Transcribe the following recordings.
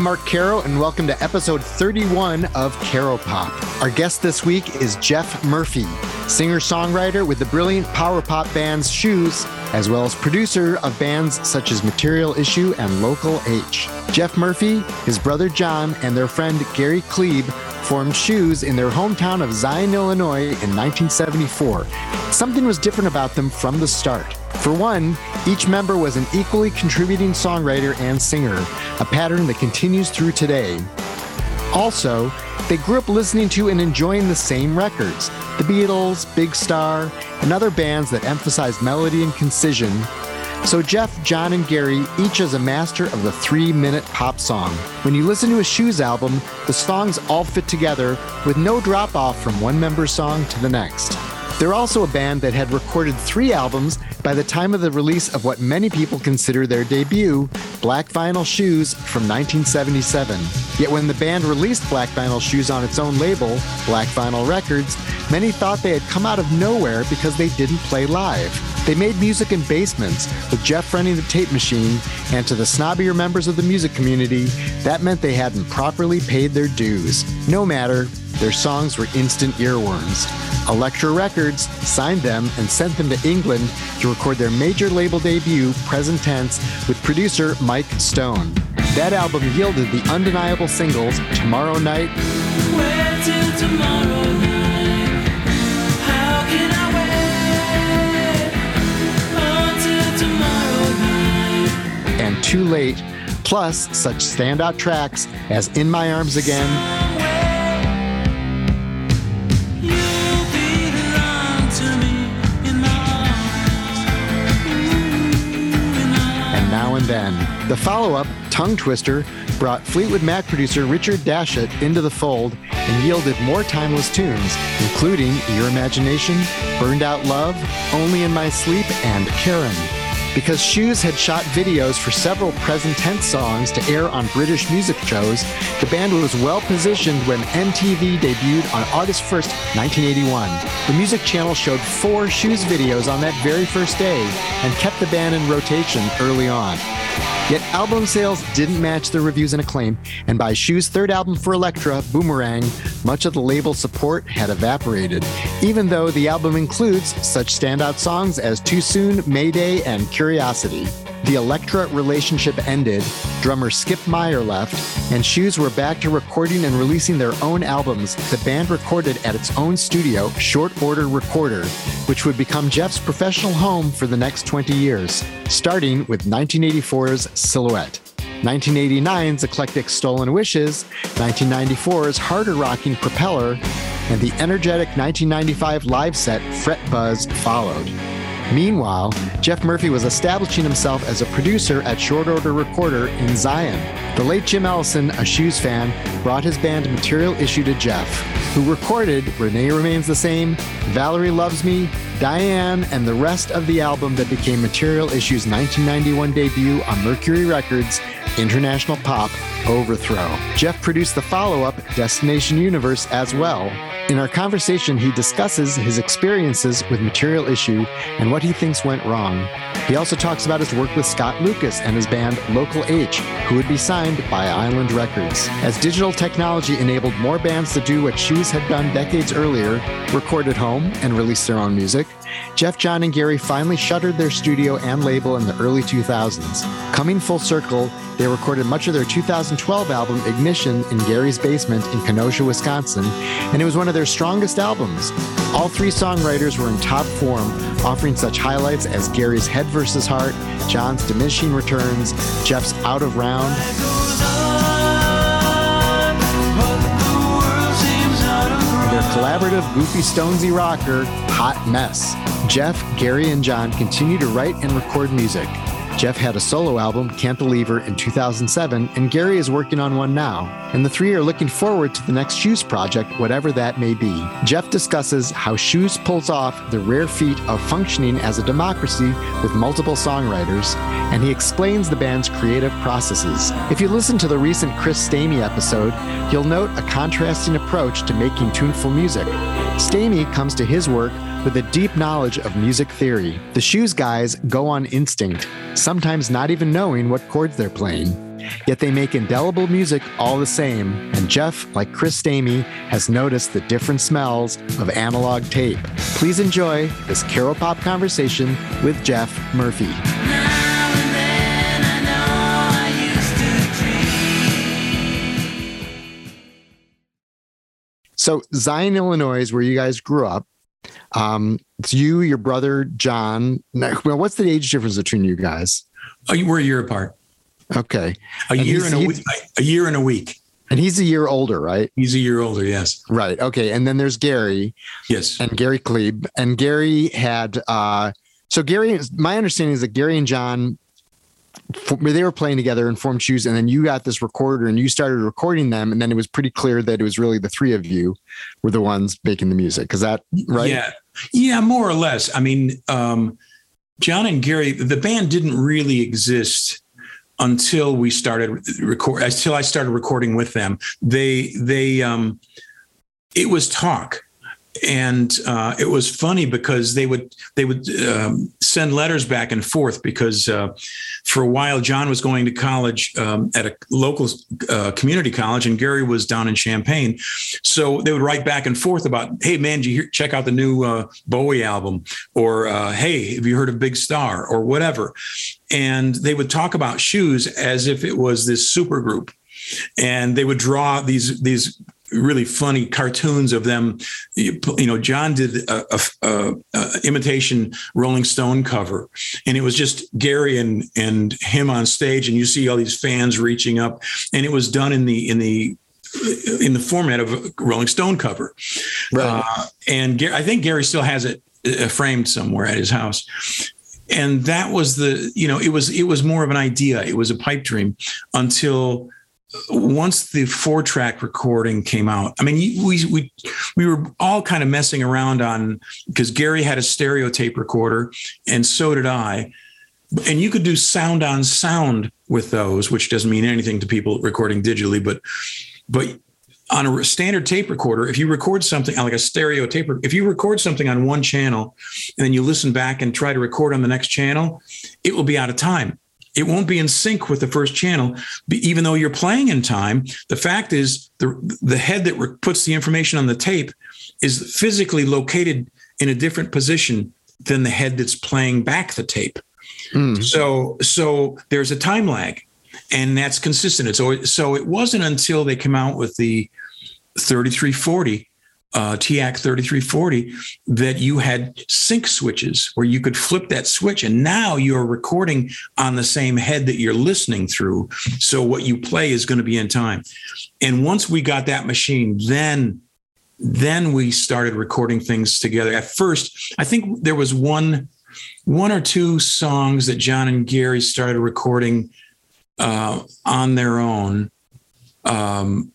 I'm Mark Caro, and welcome to episode 31 of Caro Pop. Our guest this week is Jeff Murphy, singer songwriter with the brilliant power pop bands Shoes, as well as producer of bands such as Material Issue and Local H. Jeff Murphy, his brother John, and their friend Gary Klebe formed Shoes in their hometown of Zion, Illinois in 1974. Something was different about them from the start. For one, each member was an equally contributing songwriter and singer, a pattern that continues through today. Also, they grew up listening to and enjoying the same records the Beatles, Big Star, and other bands that emphasized melody and concision. So, Jeff, John, and Gary each is a master of the three minute pop song. When you listen to a Shoes album, the songs all fit together with no drop off from one member's song to the next. They're also a band that had recorded three albums by the time of the release of what many people consider their debut, Black Vinyl Shoes from 1977. Yet when the band released Black Vinyl Shoes on its own label, Black Vinyl Records, many thought they had come out of nowhere because they didn't play live. They made music in basements, with Jeff running the tape machine, and to the snobbier members of the music community, that meant they hadn't properly paid their dues. No matter, their songs were instant earworms. Elektra Records signed them and sent them to England to record their major label debut, Present Tense, with producer Mike Stone. That album yielded the undeniable singles Tomorrow Night. Too Late, plus such standout tracks as In My Arms Again, And now and then. The follow up, Tongue Twister, brought Fleetwood Mac producer Richard Dashut into the fold and yielded more timeless tunes, including Your Imagination, Burned Out Love, Only in My Sleep, and Karen. Because Shoes had shot videos for several present tense songs to air on British music shows, the band was well positioned when MTV debuted on August 1st, 1981. The music channel showed four Shoes videos on that very first day and kept the band in rotation early on. Yet album sales didn't match the reviews and acclaim, and by Shoe's third album for Elektra, Boomerang, much of the label's support had evaporated, even though the album includes such standout songs as Too Soon, Mayday, and Curiosity. The Elektra relationship ended, drummer Skip Meyer left, and Shoes were back to recording and releasing their own albums. The band recorded at its own studio, Short Order Recorder, which would become Jeff's professional home for the next 20 years, starting with 1984's Silhouette. 1989's eclectic Stolen Wishes, 1994's harder rocking Propeller, and the energetic 1995 live set Fret Buzz followed. Meanwhile, Jeff Murphy was establishing himself as a producer at Short Order Recorder in Zion. The late Jim Ellison, a Shoes fan, brought his band Material Issue to Jeff, who recorded Renee Remains the Same, Valerie Loves Me, Diane, and the rest of the album that became Material Issue's 1991 debut on Mercury Records, International Pop Overthrow. Jeff produced the follow up, Destination Universe, as well, in our conversation, he discusses his experiences with Material Issue and what he thinks went wrong. He also talks about his work with Scott Lucas and his band Local H, who would be signed by Island Records. As digital technology enabled more bands to do what Shoes had done decades earlier, record at home and release their own music, Jeff, John, and Gary finally shuttered their studio and label in the early 2000s. Coming full circle, they recorded much of their 2012 album Ignition in Gary's basement in Kenosha, Wisconsin, and it was one of their strongest albums. All three songwriters were in top form, offering such highlights as Gary's Head vs. Heart, John's Diminishing Returns, Jeff's Out of Round. Their collaborative Goofy Stonesy rocker, Hot Mess. Jeff, Gary, and John continue to write and record music. Jeff had a solo album, Can't Cantilever, in 2007, and Gary is working on one now. And the three are looking forward to the next Shoes project, whatever that may be. Jeff discusses how Shoes pulls off the rare feat of functioning as a democracy with multiple songwriters, and he explains the band's creative processes. If you listen to the recent Chris Stamey episode, you'll note a contrasting approach to making tuneful music. Stamey comes to his work with a deep knowledge of music theory. The Shoes guys go on instinct, sometimes not even knowing what chords they're playing. yet they make indelible music all the same. And Jeff, like Chris Stamey, has noticed the different smells of analog tape. Please enjoy this Caro Pop conversation with Jeff Murphy. So Zion, Illinois is where you guys grew up. Um, it's you, your brother John. Now, well, what's the age difference between you guys? Oh, we're a year apart. Okay, a and year and a week. A year and a week. And he's a year older, right? He's a year older, yes. Right. Okay. And then there's Gary. Yes. And Gary Klebe. And Gary had uh so Gary my understanding is that Gary and John they were playing together and formed shoes and then you got this recorder and you started recording them and then it was pretty clear that it was really the three of you were the ones making the music is that right yeah yeah more or less. I mean um, john and gary the band didn't really exist until we started record until i started recording with them. They they um, it was talk and uh, it was funny because they would they would um, send letters back and forth because uh, for a while John was going to college um, at a local uh, community college and Gary was down in Champaign, so they would write back and forth about hey man, you hear, check out the new uh, Bowie album? or uh, hey have you heard of Big Star? or whatever, and they would talk about shoes as if it was this super group and they would draw these these really funny cartoons of them. You know, John did a, a, a, a, imitation Rolling Stone cover, and it was just Gary and and him on stage, and you see all these fans reaching up, and it was done in the in the in the format of a Rolling Stone cover. Right. Uh, and Gary, I think Gary still has it uh, framed somewhere at his house. And that was the, you know, it was it was more of an idea. It was a pipe dream until once the four track recording came out, I mean, we we we were all kind of messing around on because Gary had a stereo tape recorder, and so did I. And you could do sound on sound with those, which doesn't mean anything to people recording digitally, but but on a standard tape recorder, if you record something like a stereo tape, if you record something on one channel and then you listen back and try to record on the next channel, it will be out of time it won't be in sync with the first channel. Even though you're playing in time the fact is the the head that re- puts the information on the tape is physically located in a different position than the head that's playing back the tape. Mm. so so there's a time lag and that's consistent. So so it wasn't until they came out with the 3340 uh, TEAC 3340 that you had sync switches where you could flip that switch and now you're recording on the same head that you're listening through. So what you play is going to be in time. And once we got that machine, then then we started recording things together. At first, I think there was one one or two songs that John and Gary started recording uh, on their own um,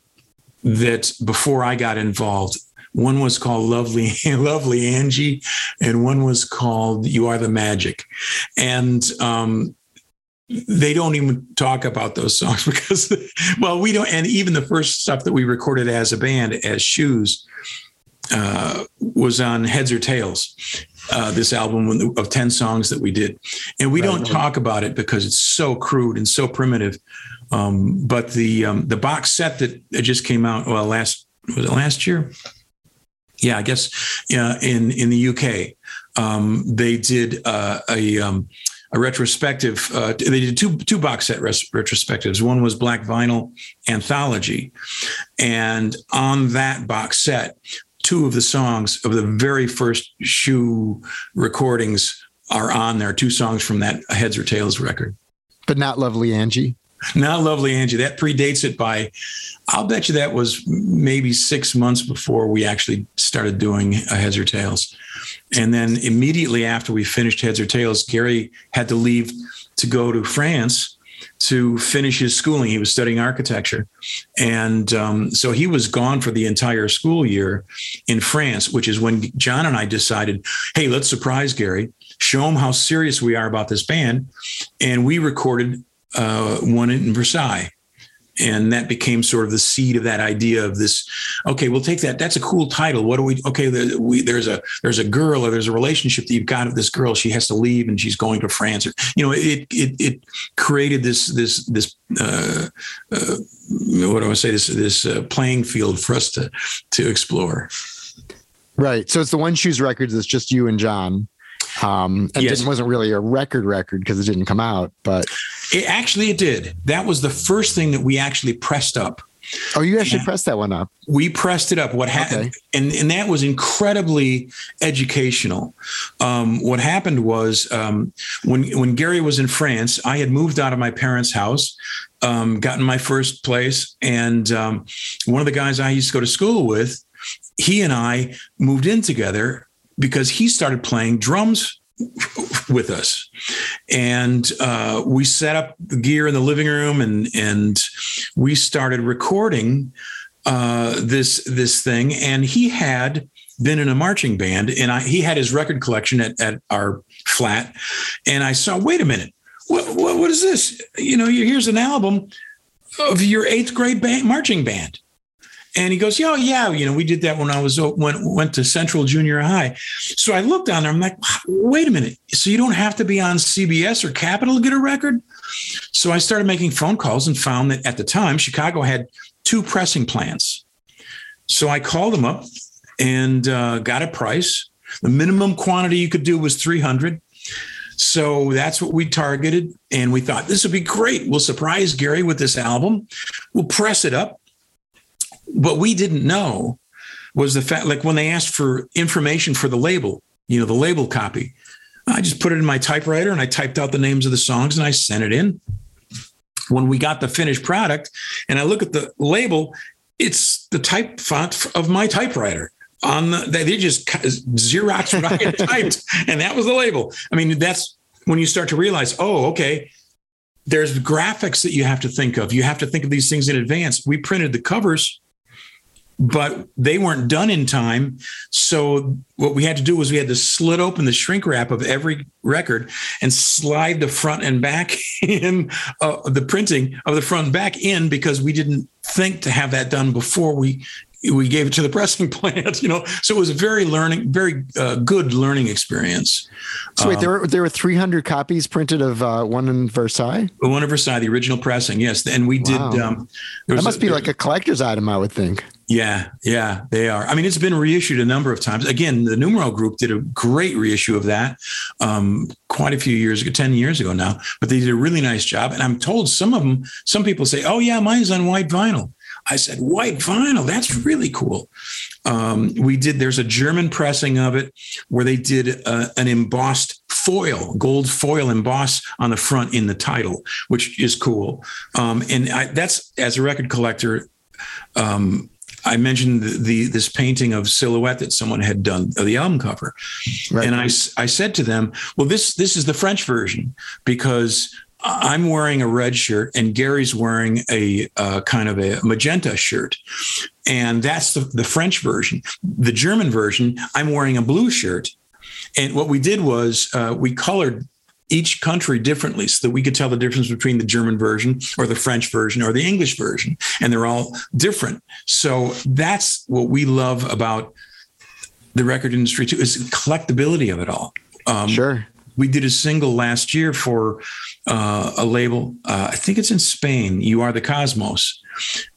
that before I got involved one was called Lovely, Lovely Angie, and one was called You Are the Magic. And um, they don't even talk about those songs because, well, we don't. And even the first stuff that we recorded as a band, as Shoes, uh, was on Heads or Tails. Uh, this album of 10 songs that we did. And we right, don't talk about it because it's so crude and so primitive. Um, but the um, the box set that just came out, well, last was it last year? Yeah, I guess in in the UK um, they did uh, a um, a retrospective. Uh, they did two two box set res- retrospectives. One was Black Vinyl Anthology, and on that box set, two of the songs of the very first shoe recordings are on there. Two songs from that Heads or Tails record, but not Lovely Angie. Not Lovely Angie. That predates it by I'll bet you that was maybe six months before we actually started doing Heads or Tails. And then immediately after we finished Heads or Tails, Gary had to leave to go to France to finish his schooling. He was studying architecture. And um, so he was gone for the entire school year in France, which is when John and I decided, hey, let's surprise Gary, show him how serious we are about this band. And we recorded uh, one in Versailles. And that became sort of the seed of that idea of this okay we'll take that. That's a cool title. What do we okay we, there's a there's a girl or there's a relationship that you've got with this girl. She has to leave and she's going to france. Or you know it it it created this this this uh, uh, what do i say? This this uh, playing field for us to to explore. Right. So it's the one shoes records. That's just you and john um, and yes. it wasn't really a record record because it didn't come out, but it actually it did. That was the first thing that we actually pressed up. Oh, you actually yeah. pressed that one up. We pressed it up. What happened, okay. and and that was incredibly educational. Um, what happened was um, when when Gary was in France, I had moved out of my parents' house, um, gotten my first place, and um, one of the guys I used to go to school with, he and I moved in together because he started playing drums with us. And uh, we set up the gear in the living room and and we started recording uh, this this thing. And he had been in a marching band and I, he had his record collection at, at our flat. And i saw wait a minute. What, what, what is this? You know here's an album of your eighth grade band, marching band and he goes, "Yeah, yeah, you know, we did that when I was went went to Central Junior High." So I looked on there. I'm like, "Wait a minute! So you don't have to be on CBS or Capitol to get a record?" So I started making phone calls and found that at the time Chicago had two pressing plants. So I called them up and uh, got a price. The minimum quantity you could do was 300. So that's what we targeted. And we thought this would be great. We'll surprise Gary with this album. We'll press it up what we didn't know was the fact like when they asked for information for the label you know the label copy i just put it in my typewriter and i typed out the names of the songs and i sent it in. When we got the finished product and i look at the label it's the type font of my typewriter on the they just xerox what i had typed and that was the label. I mean that's when you start to realize oh okay there's graphics that you have to think of. You have to think of these things in advance. We printed the covers but they weren't done in time. So what we had to do was we had to slit open the shrink wrap of every record and slide the front and back in uh, the printing of the front and back in because we didn't think to have that done before we we gave it to the pressing plant, you know. So it was a very learning, very uh, good learning experience. So wait, there were there were 300 copies printed of uh, one in Versailles. One in Versailles, the original pressing, yes. And we wow. did. Um, that must a, be like a collector's item, I would think. Yeah, yeah, they are. I mean, it's been reissued a number of times. Again, the Numero Group did a great reissue of that um, quite a few years ago, 10 years ago now, but they did a really nice job. And I'm told some of them, some people say, oh, yeah, mine's on white vinyl. I said, white vinyl, that's really cool. Um, we did, there's a German pressing of it where they did uh, an embossed foil, gold foil emboss on the front in the title, which is cool. Um, and I, that's, as a record collector, um, I mentioned the, the, this painting of silhouette that someone had done of the album cover, right. and I, I said to them, "Well, this this is the French version because I'm wearing a red shirt and Gary's wearing a uh, kind of a magenta shirt. And that's the, the French version. The German version, I'm wearing a blue shirt. And what we did was uh, we colored each country differently so that we could tell the difference between the German version or the French version or the English version. And they're all different. So that's what we love about the record industry too is collectability of it all. Um, sure we did a single last year for uh, a label. Uh, I think it's in Spain. You are the cosmos,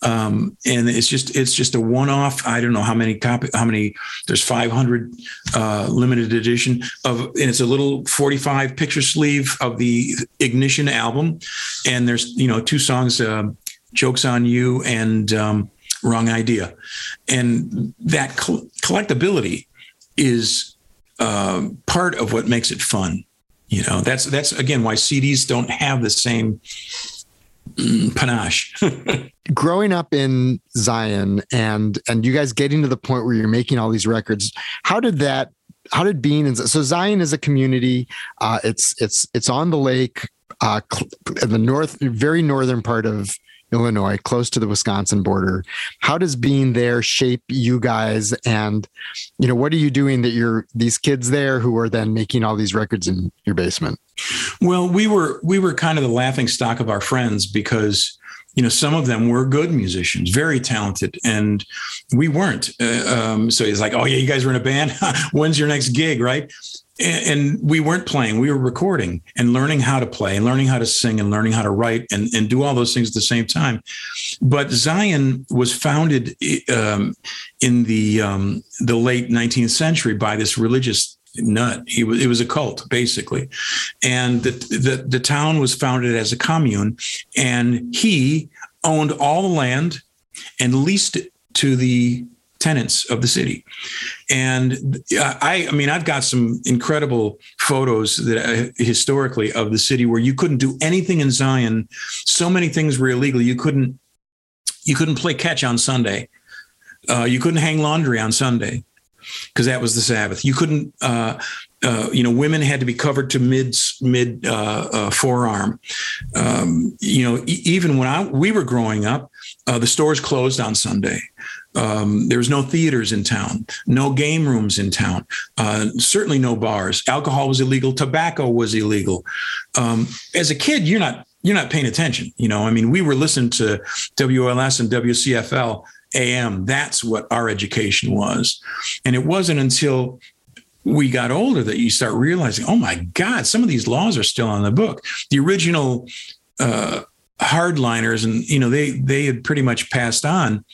um, and it's just it's just a one off. I don't know how many copy how many. There's 500 uh, limited edition of, and it's a little 45 picture sleeve of the Ignition album, and there's you know two songs, uh, "Jokes on You" and um, "Wrong Idea," and that collectability is uh, part of what makes it fun you know that's that's again why cds don't have the same panache. Growing up in zion and and you guys getting to the point where you're making all these records how did that how did being in so zion is a community uh, it's it's it's on the lake uh, in the north very northern part of Illinois, close to the Wisconsin border. How does being there shape you guys? And, you know, what are you doing that you're these kids there who are then making all these records in your basement? Well, we were we were kind of the laughing stock of our friends because you know, some of them were good musicians, very talented, and we weren't. Uh, um, so he's like, "Oh yeah, you guys were in a band. When's your next gig?" Right? And, we weren't playing we were recording and learning how to play and learning how to sing and learning how to write and, and do all those things at the same time. But zion was founded um, in the um, the late 19th century by this religious nut. He was, it was a cult basically. And the, the the town was founded as a commune and he owned all the land and leased it to the tenants of the city. And I, I mean, I've got some incredible photos that uh, historically of the city where you couldn't do anything in Zion. So many things were illegal. You couldn't, you couldn't play catch on Sunday. Uh, you couldn't hang laundry on Sunday because that was the Sabbath. You couldn't, uh, uh, you know, women had to be covered to mid mid uh, uh, forearm. Um, you know, e- even when I we were growing up, uh, the stores closed on Sunday. Um, there was no theaters in town, no game rooms in town, uh, certainly no bars. Alcohol was illegal. Tobacco was illegal. Um, as a kid, you're not you're not paying attention. You know, I mean, we were listening to WLS and WCFL AM. That's what our education was, and it wasn't until we got older that you start realizing, oh my God, some of these laws are still on the book. The original uh, hardliners, and you know, they they had pretty much passed on,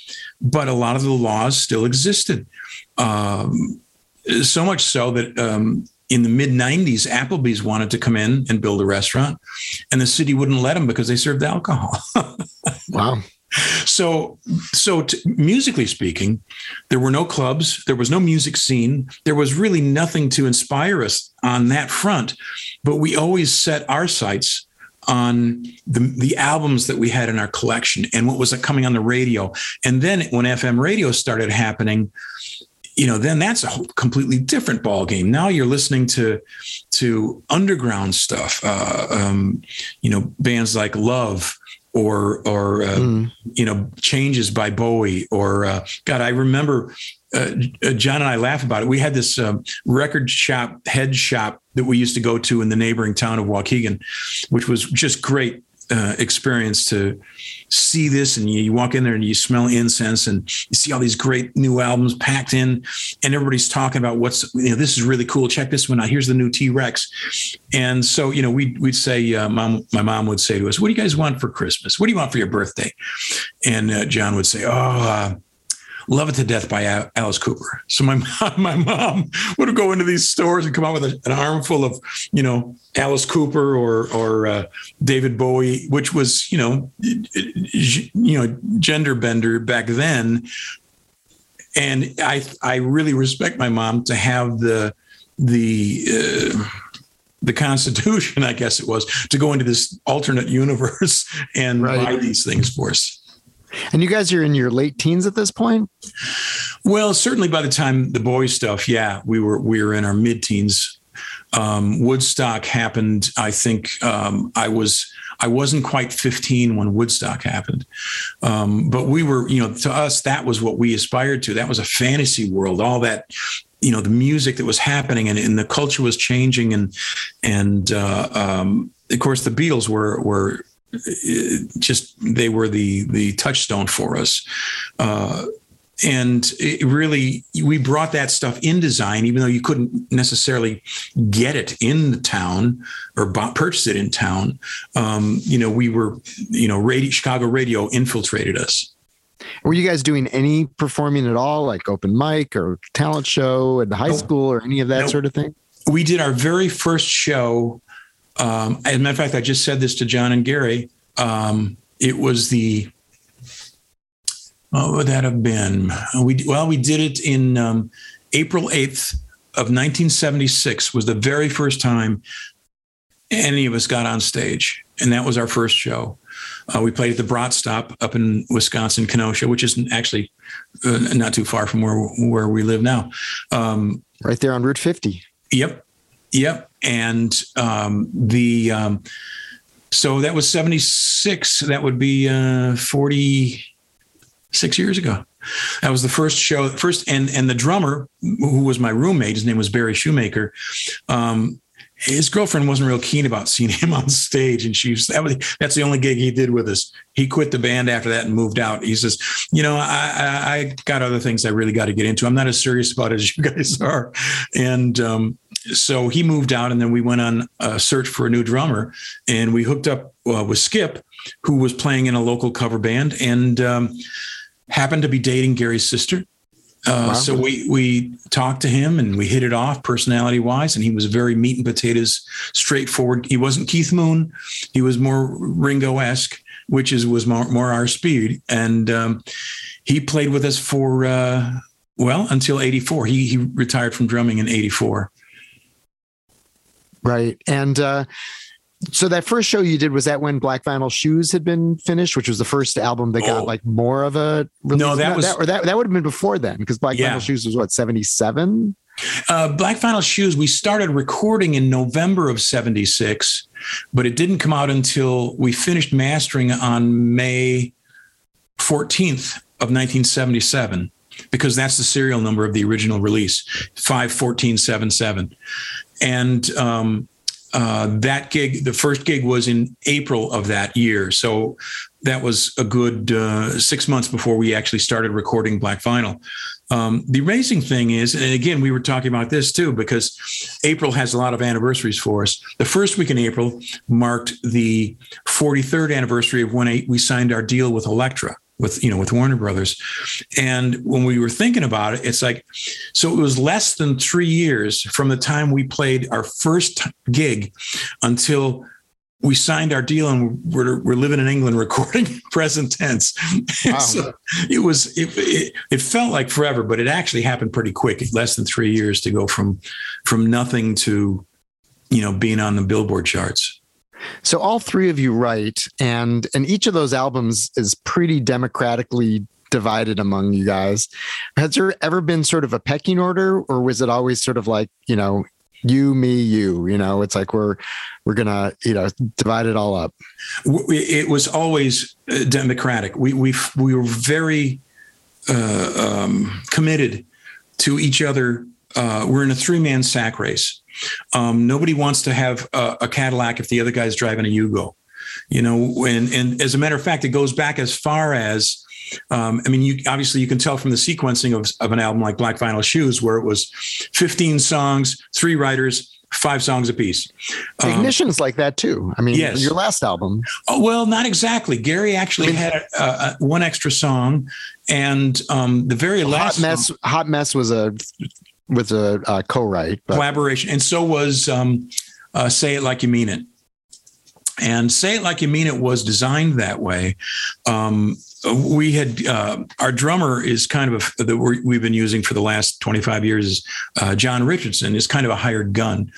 but a lot of the laws still existed. Um, so much so that um, in the mid 90s, Applebee's wanted to come in and build a restaurant, and the city wouldn't let them because they served alcohol. wow. So, so t- musically speaking, there were no clubs, there was no music scene, there was really nothing to inspire us on that front. But we always set our sights on the, the albums that we had in our collection and what was coming on the radio. And then when FM radio started happening, you know, then that's a completely different ball game. Now you're listening to to underground stuff. Uh, um, you know, bands like Love or or uh, mm. you know changes by Bowie or uh, God, I remember uh, uh, John and I laugh about it. We had this um, record shop, head shop that we used to go to in the neighboring town of Waukegan, which was just great uh, experience to see this and you, walk in there and you smell incense and you see all these great new albums packed in and everybody's talking about what's you know this is really cool. Check this one out. Here's the new t-rex. And so you know we'd, we'd say uh, mom my mom would say to us what do you guys want for christmas? What do you want for your birthday? And uh, john would say oh uh, Love It to Death by Alice Cooper. So my mom, my mom would go into these stores and come out with a, an armful of, you know, Alice Cooper or or uh, David Bowie, which was, you know, you know, gender bender back then. And I I really respect my mom to have the the uh, the Constitution, I guess it was, to go into this alternate universe and right. buy these things for us. And you guys are in your late teens at this point? Well, certainly by the time the boys stuff, yeah, we were we were in our mid teens. Um, Woodstock happened. I think um, I was I wasn't quite 15 when Woodstock happened, um, but we were you know to us that was what we aspired to. That was a fantasy world. All that you know the music that was happening and, and the culture was changing and and uh, um, of course the Beatles were were just they were the the touchstone for us. Uh, and it really, we brought that stuff in design, even though you couldn't necessarily get it in the town or bought, purchase it in town. Um, you know, we were, you know, radio, Chicago radio infiltrated us. Were you guys doing any performing at all, like open mic or talent show at the high nope. school or any of that nope. sort of thing? We did our very first show um, as a matter of fact, I just said this to John and Gary. Um, it was the what would that have been? We well, we did it in um, April eighth of 1976. Was the very first time any of us got on stage, and that was our first show. Uh, we played at the Brat Stop up in Wisconsin, Kenosha, which is actually uh, not too far from where where we live now. Um, right there on Route 50. Yep, yep and um, the um, so that was 76 that would be uh, 46 years ago that was the first show first and and the drummer who was my roommate his name was barry shoemaker um, his girlfriend wasn't real keen about seeing him on stage, and she was, that was that's the only gig he did with us. He quit the band after that and moved out. He says, "You know, I, I, I got other things I really got to get into. I'm not as serious about it as you guys are." And um, so he moved out, and then we went on a search for a new drummer, and we hooked up uh, with Skip, who was playing in a local cover band, and um, happened to be dating Gary's sister. Uh, wow. So we we talked to him and we hit it off personality wise, and he was very meat and potatoes, straightforward. He wasn't Keith Moon, he was more Ringo esque, which is was more, more our speed. And um, he played with us for uh, well until '84. He he retired from drumming in '84. Right, and uh, so that first show you did was that when Black Vinyl Shoes had been finished, which was the first album that got oh. like more of a release? no that was that, or that that would have been before then because Black yeah. Vinyl Shoes was what seventy seven. Uh, Black Vinyl Shoes, we started recording in November of 76, but it didn't come out until we finished mastering on May 14th of 1977, because that's the serial number of the original release, 51477. And um, uh, that gig, the first gig was in April of that year. So that was a good uh, six months before we actually started recording Black Vinyl. Um, the amazing thing is, and again, we were talking about this too, because April has a lot of anniversaries for us. The first week in April marked the 43rd anniversary of when we signed our deal with Elektra with you know with Warner Brothers. And when we were thinking about it, it's like so it was less than 3 years from the time we played our first gig until we signed our deal and we're, we're living in England recording present tense. Wow. so it was it, it, it felt like forever, but it actually happened pretty quick. Less than three years to go from from nothing to you know being on the Billboard charts. So all three of you write, and and each of those albums is pretty democratically divided among you guys. Has there ever been sort of a pecking order, or was it always sort of like you know you me you you know it's like we're we're gonna you know divide it all up? It was always uh, democratic. We we we were very uh, um, committed to each other. Uh, we're in a three man sack race um, nobody wants to have a, a, Cadillac if the other guy's driving a Yugo, you know. And and as a matter of fact, it goes back as far as um, I mean, you obviously you can tell from the sequencing of, of an album like Black Vinyl Shoes, where it was 15 songs, three writers, five songs apiece. Um, Ignition's like that too. I mean, yes. your last album. Oh, well, not exactly. Gary actually had a, a, one extra song, and um, the very last Hot Mess. Song, Hot Mess was a with a uh, co-write but. collaboration, and so was um, uh, "Say It Like You Mean It." And "Say It Like You Mean It" was designed that way. Um, we had uh, our drummer is kind of a, that we have been using for the last 25 years uh, John Richardson is kind of a hired gun,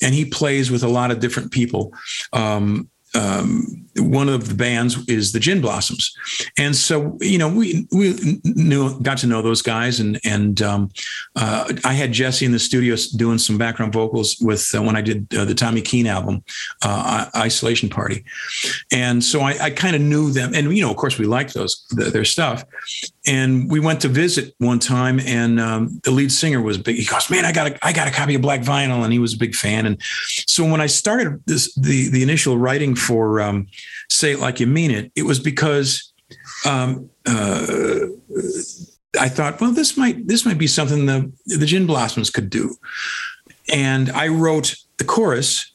and he plays with a lot of different people. Um, um, one of the bands is the Gin Blossoms, and so you know we we knew got to know those guys, and and um, uh, I had Jesse in the studio doing some background vocals with uh, when I did uh, the Tommy Keene album, uh, Isolation Party, and so I, I kind of knew them, and you know of course we liked those their stuff, and we went to visit one time, and um, the lead singer was big. He goes, "Man, I got a I got a copy of Black Vinyl," and he was a big fan, and so when I started this the the initial writing for um, say it like you mean it. It was because um, uh, I thought, well, this might this might be something the the Gin Blossoms could do, and I wrote the chorus.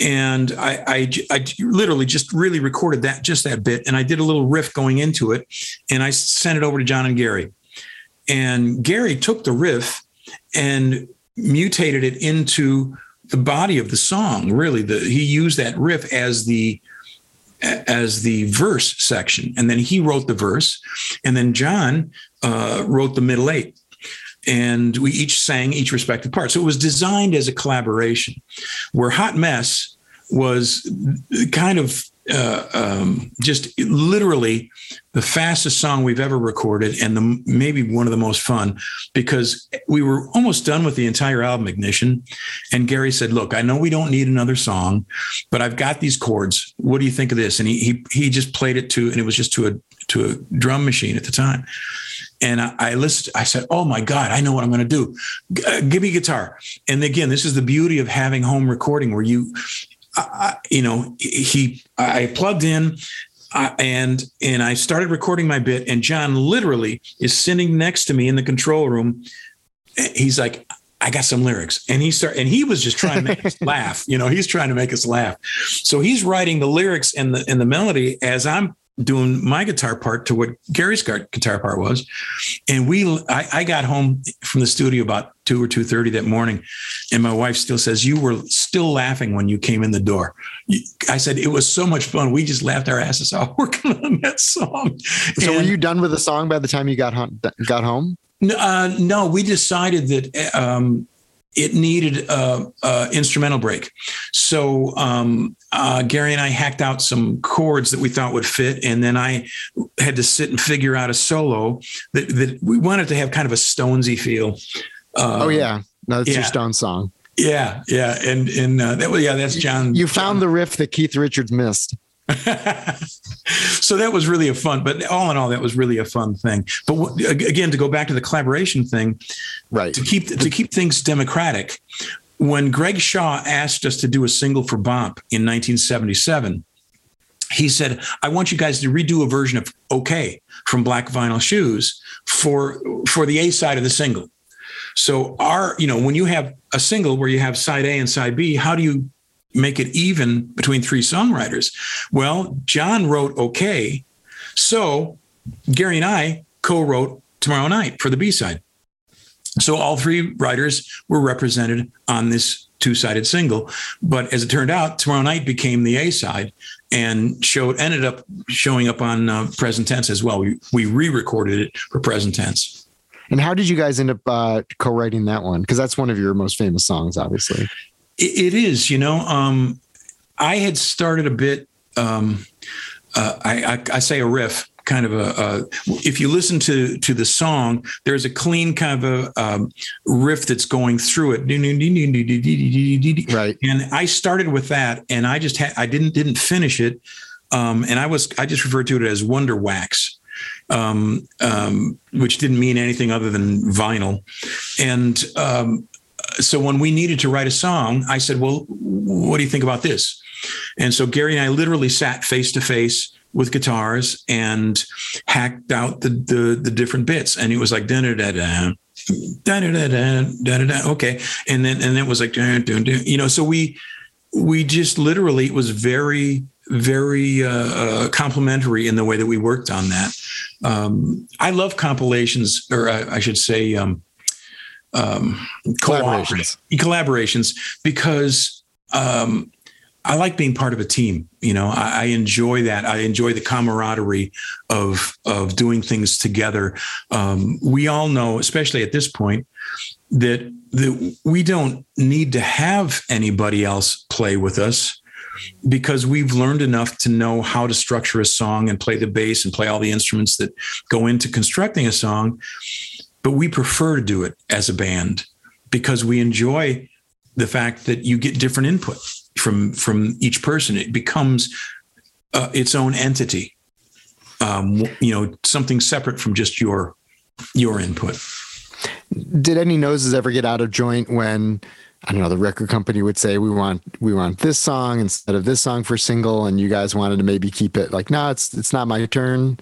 And I, I, I literally just really recorded that just that bit, and I did a little riff going into it, and I sent it over to John and Gary, and Gary took the riff and mutated it into the body of the song. Really, the he used that riff as the as the verse section, and then he wrote the verse, and then John uh, wrote the middle eight, and we each sang each respective part. So it was designed as a collaboration, where Hot Mess was kind of uh, um, just literally the fastest song we've ever recorded and the, maybe one of the most fun because we were almost done with the entire album ignition and gary said look i know we don't need another song but i've got these chords what do you think of this and he he, he just played it to and it was just to a to a drum machine at the time and I, I listened. I said, "Oh my God, I know what I'm going to do. G- uh, give me guitar." And again, this is the beauty of having home recording, where you, uh, you know, he I plugged in. Uh, and and I started recording my bit, and John literally is sitting next to me in the control room. He's like, I got some lyrics. And he start and he was just trying to make us laugh. You know, he's trying to make us laugh. So he's writing the lyrics and the and the melody as I'm doing my guitar part to what Gary's guitar part was. And we, I, I got home from the studio about two or two thirty that morning, and my wife still says you were still laughing when you came in the door. I said it was so much fun. We just laughed our asses off working on that song. So and, were you done with the song by the time you got home? Got home? Uh, no, we decided that um, it needed a, a, instrumental break. So um, uh, Gary and I hacked out some chords that we thought would fit, and then I had to sit and figure out a solo that, that we wanted to have kind of a Stonesy feel. Uh, oh yeah, no, that's yeah. your Stone song. Yeah, yeah, and and uh, that was yeah, that's John. You found John. the riff that Keith Richards missed. so that was really a fun, but all in all, that was really a fun thing. But w- again, to go back to the collaboration thing, right? To keep to keep things democratic, when Greg Shaw asked us to do a single for Bomp in 1977, he said, "I want you guys to redo a version of OK from Black Vinyl Shoes for for the A side of the single." So our, you know, when you have a single where you have side A and side B, how do you make it even between three songwriters. Well, John wrote okay. So Gary and I co wrote Tomorrow Night for the B side. So all three writers were represented on this two sided single. But as it turned out, Tomorrow Night became the A side and showed ended up showing up on uh, present tense as well. We, we re recorded it for present tense. And how did you guys end up uh, co-writing that one? Because that's one of your most famous songs, obviously it is, you know. Um, I had started a bit. Um, uh, I, I, I, say a riff, kind of a. a if you listen to to the song, there's a clean kind of a um, riff that's going through it. Right. And I started with that, and I just had I didn't didn't finish it, um, and I was I just referred to it as Wonder Wax. Um, um, which didn't mean anything other than vinyl. And um, so when we needed to write a song, I said, "Well, what do you think about this?" And so Gary and I literally sat face to face with guitars and hacked out the the, the different bits, and it was like da da da da. Da, da, da, da, da, okay. And then, and then it was like, da, da, da, you know, so we, we just literally, it was very, very uh, uh, complimentary in the way that we worked on that. Um, I love compilations, or I, I should say, um, um, collaborations. collaborations because um, I like being part of a team. You know, I, I, enjoy that. I enjoy the camaraderie of of doing things together. Um, we all know, especially at this point, that that we don't need to have anybody else play with us because we've learned enough to know how to structure a song and play the bass and play all the instruments that go into constructing a song but we prefer to do it as a band because we enjoy the fact that you get different input from from each person. It becomes uh, its own entity, um, you know, something separate from just your your input. Did any noses ever get out of joint when? I don't know. The record company would say we want we want this song instead of this song for single, and you guys wanted to maybe keep it like, no, it's it's not my turn.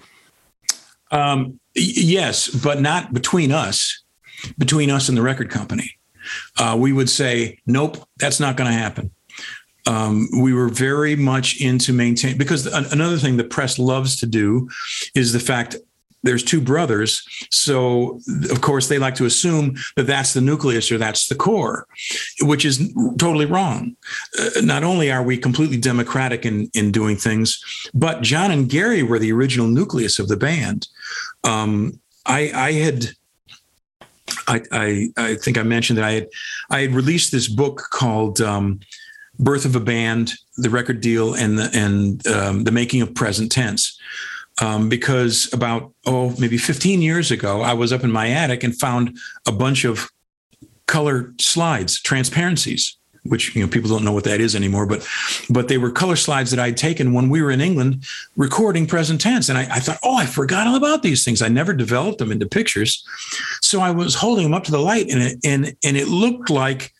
Um, yes, but not between us, between us and the record company. Uh, we would say, nope, that's not going to happen. Um, we were very much into maintain because another thing the press loves to do is the fact there's two brothers. So, of course, they like to assume that that's the nucleus or that's the core, which is totally wrong. Uh, not only are we completely democratic in, in doing things, but John and Gary were the original nucleus of the band. Um, I, I had. I, I, I, think I mentioned that I had I had released this book called um, "Birth of a Band: The Record Deal and the and um, the Making of Present Tense," um, because about oh maybe 15 years ago i was up in my attic and found a bunch of color slides transparencies which you know people don't know what that is anymore, but but they were color slides that I'd taken when we were in England recording present tense, and I, I thought, oh, I forgot all about these things. I never developed them into pictures, so I was holding them up to the light, and it and and it looked like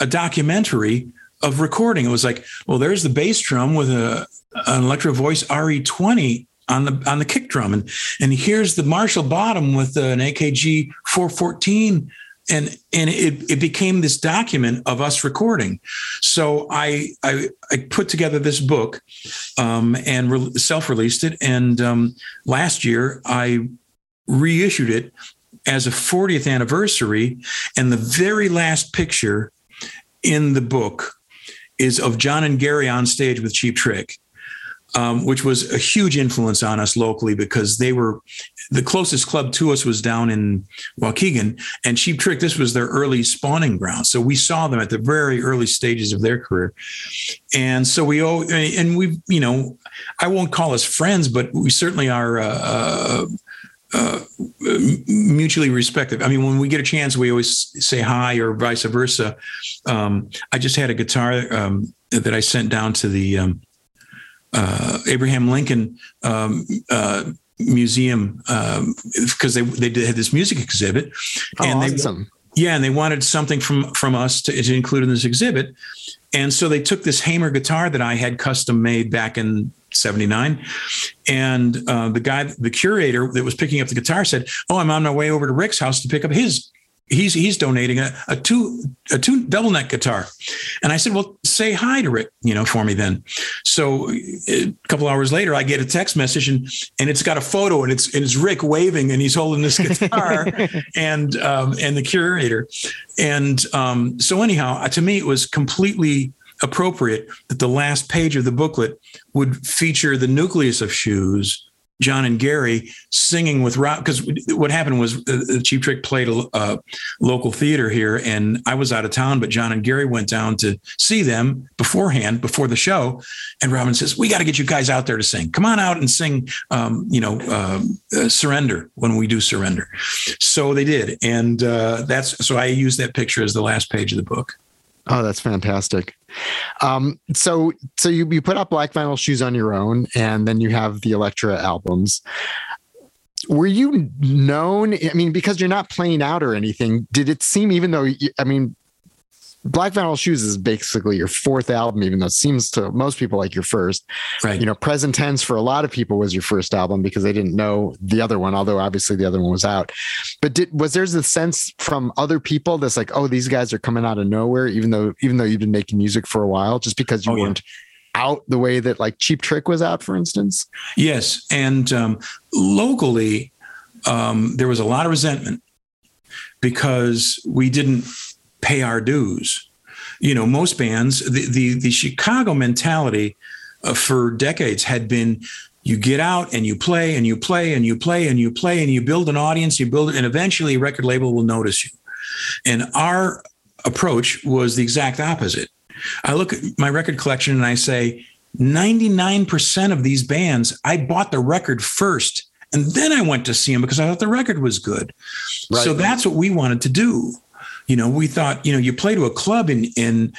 a documentary of recording. It was like, well, there's the bass drum with a an Electro Voice RE20 on the on the kick drum, and and here's the Marshall bottom with an AKG 414 and and it, it became this document of us recording. So I I, I put together this book um, and re- self-released it, and um, last year I reissued it as a 40th anniversary, and the very last picture in the book is of John and Gary on stage with Cheap Trick um, which was a huge influence on us locally because they were the closest club to us was down in Waukegan and Cheap Trick. This was their early spawning ground, so we saw them at the very early stages of their career, and so we owe and we you know I won't call us friends, but we certainly are. Uh, uh, uh, mutually respected. I mean, when we get a chance, we always say hi or vice versa. Um, I just had a guitar um, that I sent down to the um, uh, Abraham Lincoln um, uh, Museum because um, they they had this music exhibit, oh, and awesome. they yeah, and they wanted something from from us to, to include in this exhibit, and so they took this Hamer guitar that I had custom made back in 79 and uh, the guy the curator that was picking up the guitar said oh i'm on my way over to rick's house to pick up his he's he's donating a, a two a two double neck guitar. And i said well say hi to rick you know for me then. So a couple hours later i get a text message and and it's got a photo and it's and it's rick waving and he's holding this guitar and um, and the curator. And um, so anyhow to me it was completely appropriate that the last page of the booklet would feature the nucleus of shoes John and Gary singing with Rob because what happened was uh, the Cheap Trick played a, a, local theater here, and I was out of town, but John and Gary went down to see them beforehand before the show, and Robin says, "We got to get you guys out there to sing. Come on out and sing, um, you know, uh, uh, Surrender when we do Surrender." So they did, and uh, that's so I used that picture as the last page of the book. Oh, that's fantastic. Um, so so you, you put out Black Vinyl Shoes on your own, and then you have the Elektra albums. Were you known? I mean, because you're not playing out or anything, did it seem, even though, I mean, Black Vinyl Shoes is basically your fourth album, even though it seems to most people like your first. Right. You know, Present Tense for a lot of people was your first album because they didn't know the other one, although obviously the other one was out. But did was there a sense from other people that's like, oh, these guys are coming out of nowhere, even though even though you've been making music for a while, just because you oh, weren't yeah. out the way that like Cheap Trick was out, for instance? Yes, and um, locally, um, there was a lot of resentment because we didn't pay our dues. You know, most bands, the the, the Chicago mentality uh, for decades had been you get out and you play and you play and you play and you play and you build an audience, you build it, and eventually a record label will notice you. And our approach was the exact opposite. I look at my record collection and I say, 99% of these bands, I bought the record first and then I went to see them because I thought the record was good. Right. So that's what we wanted to do. You know, we thought, you know, you play to a club and and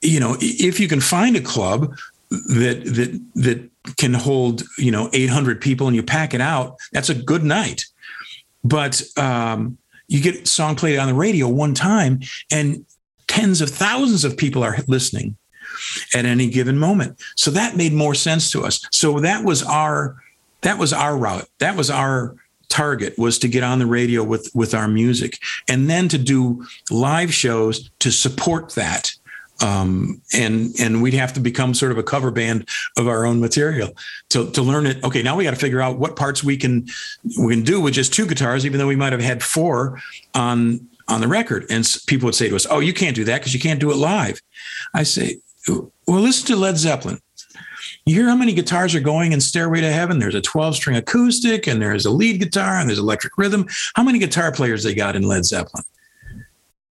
you know, if you can find a club that that that can hold, you know, 800 people and you pack it out, that's a good night. But um, you get song played on the radio one time and tens of thousands of people are listening at any given moment. So that made more sense to us. So that was our that was our route. That was our target was to get on the radio with with our music and then to do live shows to support that. Um, and and we'd have to become sort of a cover band of our own material to, to learn it. Okay now we got to figure out what parts we can we can do with just two guitars even though we might have had four on on the record. And people would say to us oh you can't do that because you can't do it live. I say well listen to led zeppelin you hear how many guitars are going in Stairway to Heaven? There's a 12 string acoustic and there's a lead guitar and there's electric rhythm. How many guitar players they got in Led Zeppelin?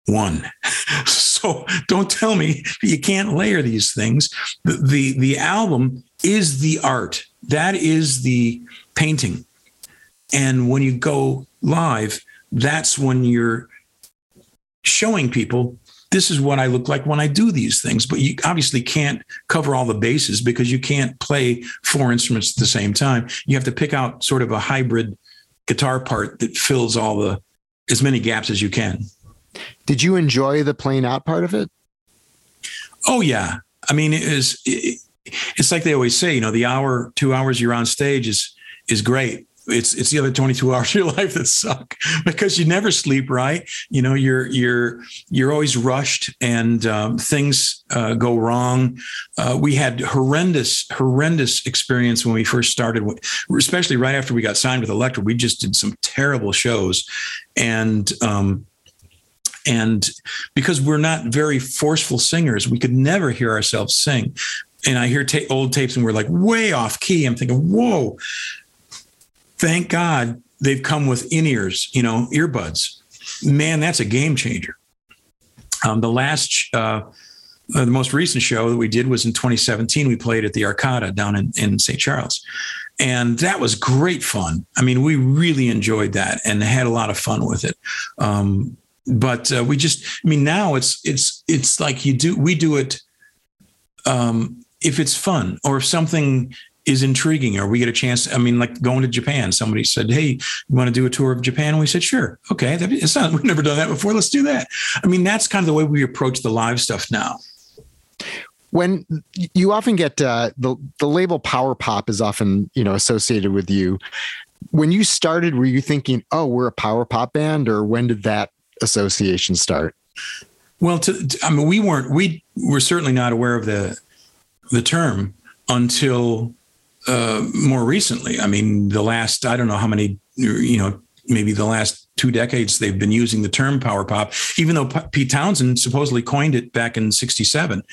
One. so don't tell me you can't layer these things. The, the, the album is the art. That is the painting. And when you go live, that's when you're showing people this is what I look like when I do these things. But you obviously can't cover all the bases because you can't play four instruments at the same time. You have to pick out sort of a hybrid guitar part that fills all the as many gaps as you can. Did you enjoy the playing out part of it? Oh yeah. I mean, it is. It, it's like they always say, you know, the hour, two hours you're on stage is is great it's it's the other 22 hours of your life that suck because you never sleep right. You know you're you're you're always rushed and um, things uh, go wrong. Uh, we had horrendous horrendous experience when we first started especially right after we got signed with Elektra. We just did some terrible shows and um, and because we're not very forceful singers we could never hear ourselves sing. And I hear ta- old tapes and we're like way off key. I'm thinking, whoa, thank God they've come with in ears, you know, earbuds. Man, that's a game changer. Um, the last, uh, uh, the most recent show that we did was in 2017. We played at the Arcada down in, in St. Charles. And that was great fun. I mean, we really enjoyed that and had a lot of fun with it. Um, but uh, we just, I mean, now it's it's it's like you do. We do it um, if it's fun or if something is intriguing. Or we get a chance i mean like going to japan somebody said hey you want to do a tour of japan? And we said sure. Okay it's not, we've never done that before. Let's do that. I mean that's kind of the way we approach the live stuff now. When you often get uh, the the label power pop is often you know associated with you. When you started were you thinking oh we're a power pop band or when did that association start? Well to, i mean we weren't we were certainly not aware of the the term until uh, more recently. I mean, the last, I don't know how many, you know, maybe the last two decades they've been using the term power pop, even though Pete Townshend supposedly coined it back in 67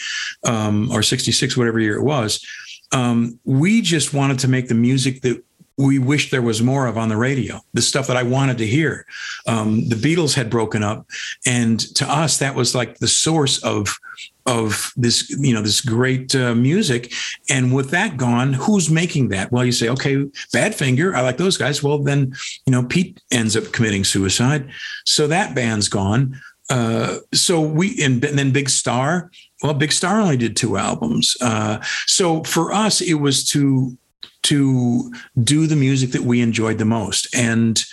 um, or 66, whatever year it was. Um, we just wanted to make the music that we wish there was more of on the radio, the stuff that I wanted to hear. Um, the Beatles had broken up, and to us, that was like the source of of this, you know, this great uh, music. And with that gone, who's making that? Well, you say, okay, Badfinger, I like those guys. Well, then, you know, Pete ends up committing suicide, so that band's gone. Uh, so we and, and then Big Star. Well, Big Star only did two albums. Uh, so for us, it was to to do the music that we enjoyed the most. And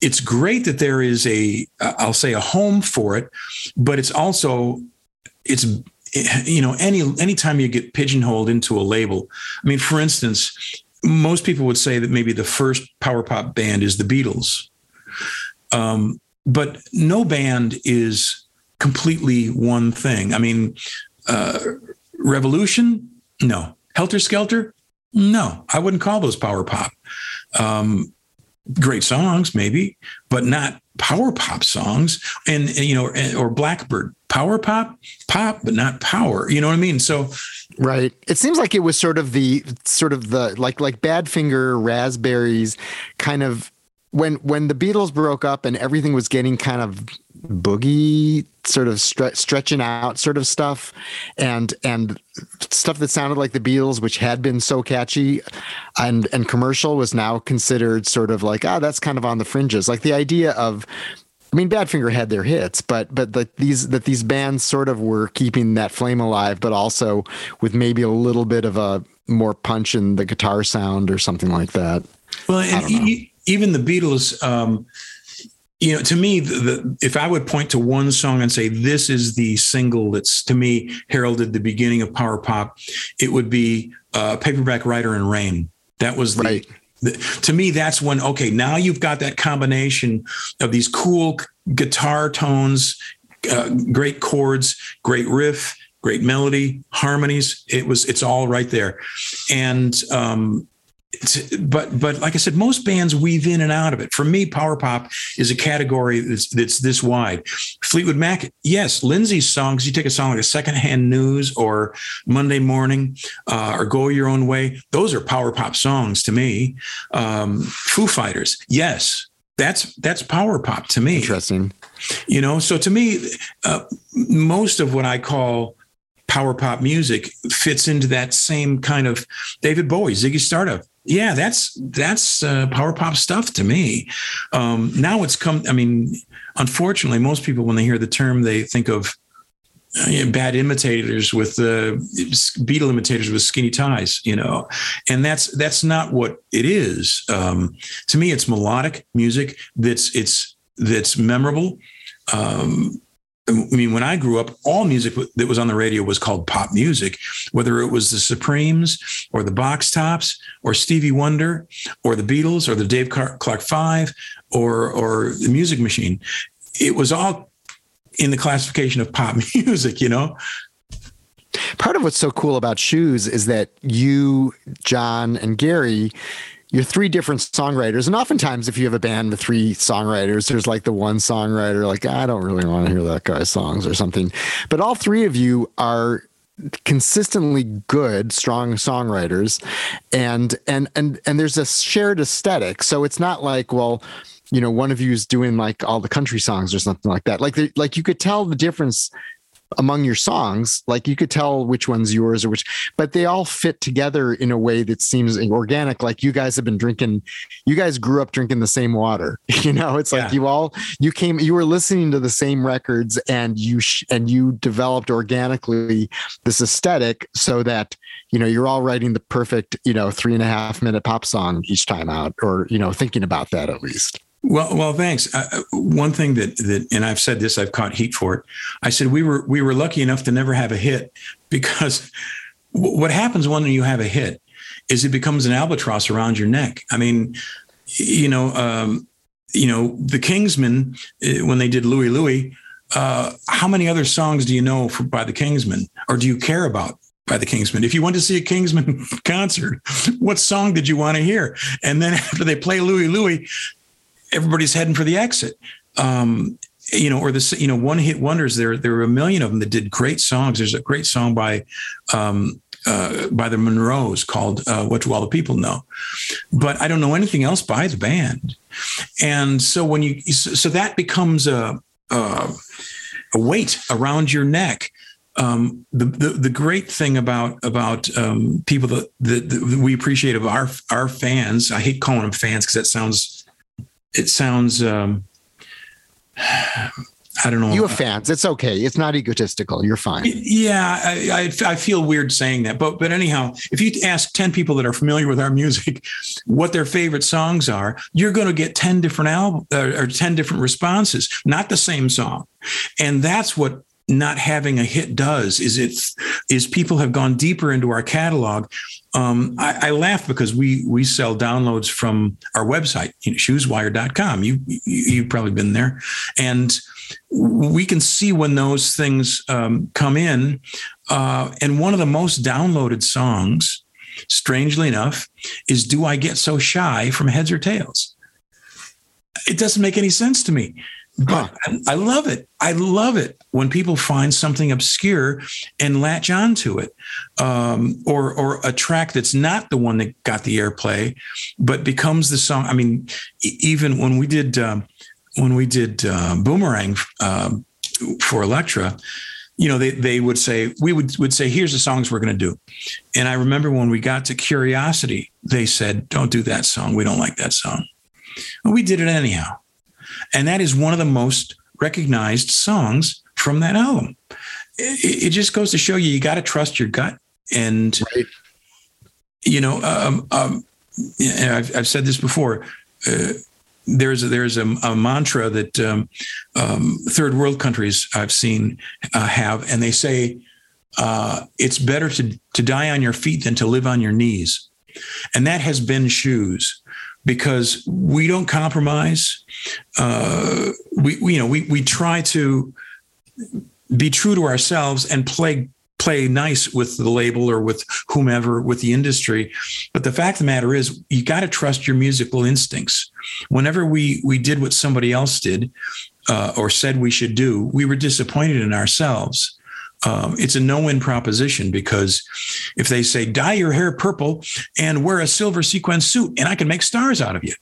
it's great that there is a, I'll say a home for it, but it's also, it's, you know, any, anytime you get pigeonholed into a label, I mean, for instance, most people would say that maybe the first power pop band is the Beatles. Um, but no band is completely one thing. I mean, uh, Revolution, no. Helter Skelter, no, I wouldn't call those power pop. Um, great songs, maybe, but not power pop songs. And, and, you know, or Blackbird, power pop, pop, but not power. You know what I mean? So, right. It seems like it was sort of the sort of the like like Badfinger, Raspberries, kind of when when the Beatles broke up and everything was getting kind of boogie sort of stre- stretching out sort of stuff. And and stuff that sounded like the Beatles which had been so catchy and and commercial was now considered sort of like ah that's kind of on the fringes. Like the idea of I mean Badfinger had their hits but but that these that these bands sort of were keeping that flame alive but also with maybe a little bit of a more punch in the guitar sound or something like that. Well and e- even the Beatles um you know, to me, the, the, if I would point to one song and say this is the single that's to me heralded the beginning of power pop, it would be uh, "Paperback Writer and Rain." That was the, right. the, to me. That's when okay, now you've got that combination of these cool guitar tones, uh, great chords, great riff, great melody, harmonies. It was it's all right there, and um, but but like I said, most bands weave in and out of it. For me, power pop is a category that's that's this wide. Fleetwood Mac, yes, Lindsey's songs. You take a song like a Secondhand News or Monday Morning uh, or Go Your Own Way. Those are power pop songs to me. Um, Foo Fighters, yes, that's that's power pop to me. Interesting. You know, so to me, uh, most of what I call power pop music fits into that same kind of David Bowie, Ziggy Stardust yeah, that's that's uh, power pop stuff to me. Um, now it's come. I mean, unfortunately, most people when they hear the term, they think of uh, bad imitators with the uh, Beatle imitators with skinny ties, you know, and that's that's not what it is. Um, to me, it's melodic music that's it's that's memorable. Um, Um, I mean, when I grew up, all music that was on the radio was called pop music, whether it was the Supremes or the Box Tops or Stevie Wonder or the Beatles or the Dave Clark Five or or the Music Machine. It was all in the classification of pop music, you know. Part of what's so cool about Shoes is that you, John, and Gary you're three different songwriters. And oftentimes, if you have a band with three songwriters, there's like the one songwriter, like, I don't really want to hear that guy's songs or something. But all three of you are consistently good strong songwriters and and and and there's a shared aesthetic so it's not like well you know one of you is doing like all the country songs or something like that like the, like you could tell the difference among your songs like you could tell which one's yours or which but they all fit together in a way that seems organic. Like you guys have been drinking you guys grew up drinking the same water you know? It's like you all you came you were listening to the same records and you sh- and you developed organically this aesthetic so that you know you're all writing the perfect you know three and a half minute pop song each time out or you know thinking about that at least well, well, thanks. Uh, one thing that that, and I've said this, I've caught heat for it. I said we were we were lucky enough to never have a hit because w- what happens when you have a hit is it becomes an albatross around your neck. I mean, you know, um, you know, the Kingsmen uh, when they did Louie Louie. Uh, how many other songs do you know for, by the Kingsmen, or do you care about by the Kingsmen. If you went to see a Kingsmen concert, what song did you want to hear? And then after they play Louie Louie, everybody's heading for the exit. Um, you know, or this, you know one hit wonders. There there were a million of them that did great songs. There's a great song by um, uh, by the Monroes called uh, "What Do All the People Know," but I don't know anything else by the band. And so when you so that becomes a a, a weight around your neck. Um, the, the, the great thing about about um, people that, that, that, we appreciate of our our fans, I hate calling them fans because that sounds it sounds um, I don't know. You have fans. It's okay. It's not egotistical. You're fine. Yeah, I, I, I, feel weird saying that, but but anyhow, if you ask ten people that are familiar with our music what their favorite songs are, you're going to get ten different album uh, or ten different responses, not the same song, and that's what not having a hit does is it is people have gone deeper into our catalog. Um, I, I, laugh because we we sell downloads from our website you know, shoeswire.com you, you you've probably been there. And we can see when those things um, come in. Uh, and one of the most downloaded songs strangely enough is do i get so shy from heads or tails? It doesn't make any sense to me but. I love it. I love it when people find something obscure and latch onto it, um, or or a track that's not the one that got the airplay, but becomes the song. I mean, even when we did um, when we did uh, Boomerang um, for Elektra, you know, they they would say we would would say, "Here's the songs we're going to do," and I remember when we got to Curiosity, they said, "Don't do that song. We don't like that song." Well, we did it anyhow and that is one of the most recognized songs from that album. It, it just goes to show you, you got to trust your gut. And, right. you know, um, um, I've, I've, said this before. Uh, there's a, there's a, a mantra that um, um, third world countries I've seen uh, have, and they say uh, it's better to to die on your feet than to live on your knees, and that has been shoes because we don't compromise. Uh, we, we, you know, we, we try to be true to ourselves and play play nice with the label or with whomever with the industry. But the fact of the matter is you got to trust your musical instincts. Whenever we we did what somebody else did uh, or said we should do we were disappointed in ourselves um, it's a no-win proposition because if they say dye your hair purple and wear a silver sequin suit and I can make stars out of you.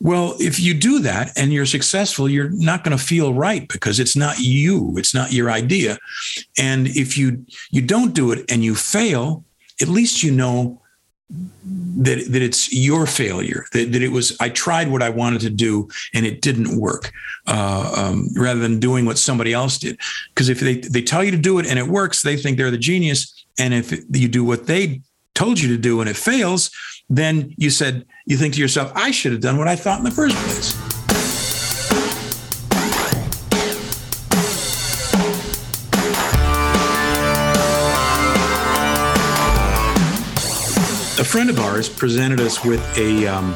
Well, if you do that and you're successful, you're not going to feel right because it's not you, it's not your idea. And if you you don't do it and you fail, at least you know that that it's your failure that, that it was i tried what i wanted to do and it didn't work uh, um, rather than doing what somebody else did. Because if they, they tell you to do it and it works they think they're the genius. And if you do what they told you to do and it fails then you said you think to yourself i should have done what i thought in the first place friend of ours presented us with a um,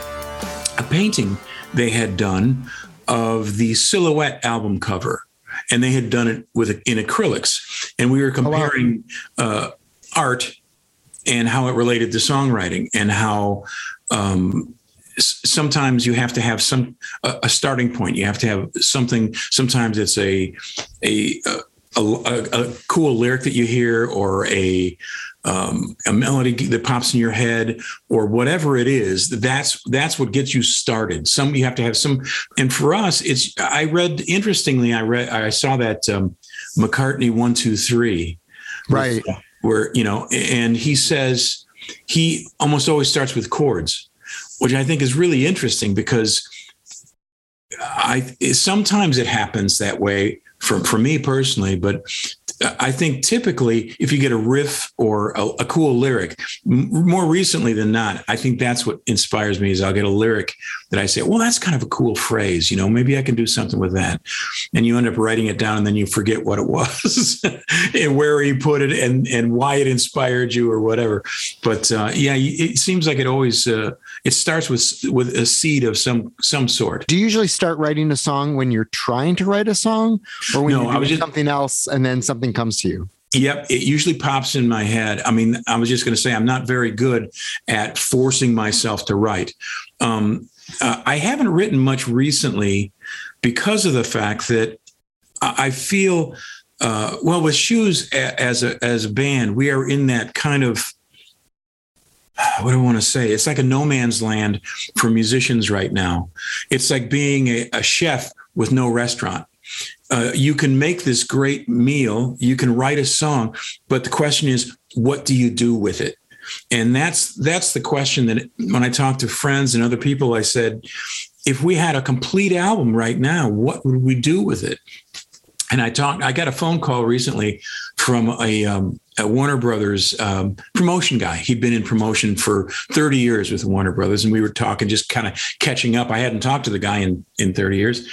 a painting they had done of the Silhouette album cover, and they had done it with in acrylics, and we were comparing oh, uh, art and how it related to songwriting and how. Um, sometimes you have to have some a, starting point. You have to have something sometimes it's a a a, a, a cool lyric that you hear or a um, a melody that pops in your head or whatever it is that's that's what gets you started. Some you have to have some and for us it's i read interestingly i read i saw that um, mccartney one two three right. where you know and he says he almost always starts with chords which i think is really interesting because i sometimes it happens that way for, for me personally, but I think typically if you get a riff or a, a cool lyric, m- more recently than not, I think that's what inspires me is I'll get a lyric that I say, well, that's kind of a cool phrase, you know, maybe I can do something with that. And you end up writing it down and then you forget what it was and where you put it and, and why it inspired you or whatever. But uh, yeah, it seems like it always, uh, it starts with, with a seed of some, some sort. Do you usually start writing a song when you're trying to write a song or when no, you're doing just, something else and then something comes to you? Yep, it usually pops in my head. I mean, I was just going to say I'm not very good at forcing myself to write. Um, uh, I haven't written much recently because of the fact that I feel uh, well with shoes as a as a band. We are in that kind of what do I want to say? It's like a no man's land for musicians right now. It's like being a, a chef with no restaurant. Uh, you can make this great meal, you can write a song, but the question is, what do you do with it? And that's that's the question that when I talk to friends and other people, I said, if we had a complete album right now, what would we do with it? And I talked. I got a phone call recently from a, um, a Warner Brothers um, promotion guy. He'd been in promotion for 30 years with Warner Brothers, and we were talking, just kind of catching up. I hadn't talked to the guy in in 30 years,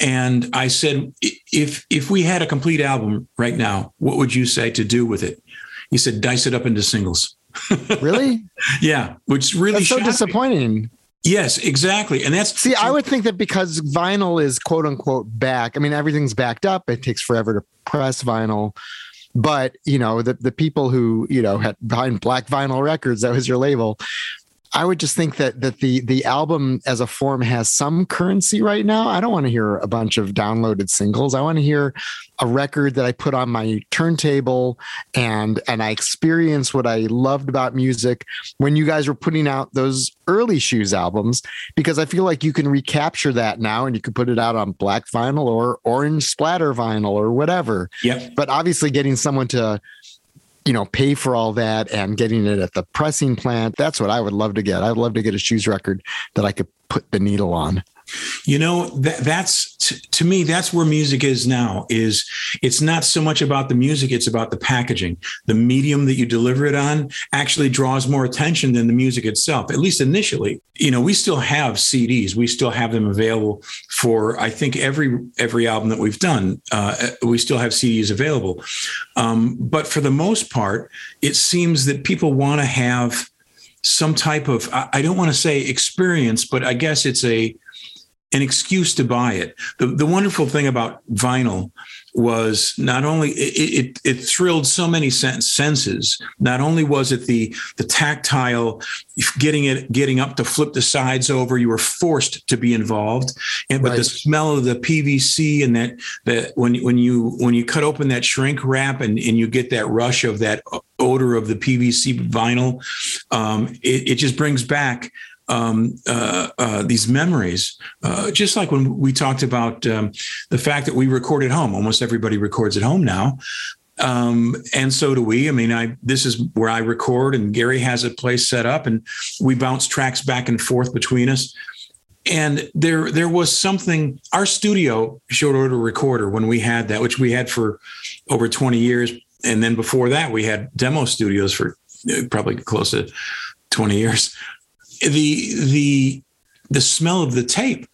and I said, if if we had a complete album right now, what would you say to do with it? He said, dice it up into singles. really? yeah, which really that's so disappointing. Yes, exactly. And that's see, I would think that because vinyl is quote unquote back. I mean, everything's backed up. It takes forever to press vinyl. But you know, the the people who, you know, had behind black vinyl records, that was your label, I would just think that that the the album as a form has some currency right now. I don't want to hear a bunch of downloaded singles. I want to hear a record that I put on my turntable and and I experience what I loved about music when you guys were putting out those early shoes albums because I feel like you can recapture that now and you can put it out on black vinyl or orange splatter vinyl or whatever. Yeah. But obviously getting someone to you know, pay for all that and getting it at the pressing plant. That's what I would love to get. I'd love to get a shoes record that I could put the needle on. You know, that, that's t- to me, that's where music is now. Is it's not so much about the music; it's about the packaging. The medium that you deliver it on actually draws more attention than the music itself. At least initially, you know, we still have CDs. We still have them available for I think every every album that we've done. Uh, we still have CDs available, um, but for the most part, it seems that people want to have some type of I don't want to say experience, but I guess it's a an excuse to buy it. The, the wonderful thing about vinyl was not only it, it, it thrilled so many senses. Not only was it the the tactile, getting it getting up to flip the sides over, you were forced to be involved, and but right. the smell of the PVC and that that when when you when you cut open that shrink wrap and and you get that rush of that odor of the PVC vinyl, um, it, it just brings back um, uh, uh, these memories, uh, just like when we talked about um, the fact that we record at home. Almost everybody records at home now. Um, and so do we. I mean, I this is where I record, and Gary has a place set up, and we bounce tracks back and forth between us. And there, there was something. Our studio short order recorder when we had that, which we had for over twenty years, and then before that we had demo studios for uh, probably close to twenty years. The the the smell of the tape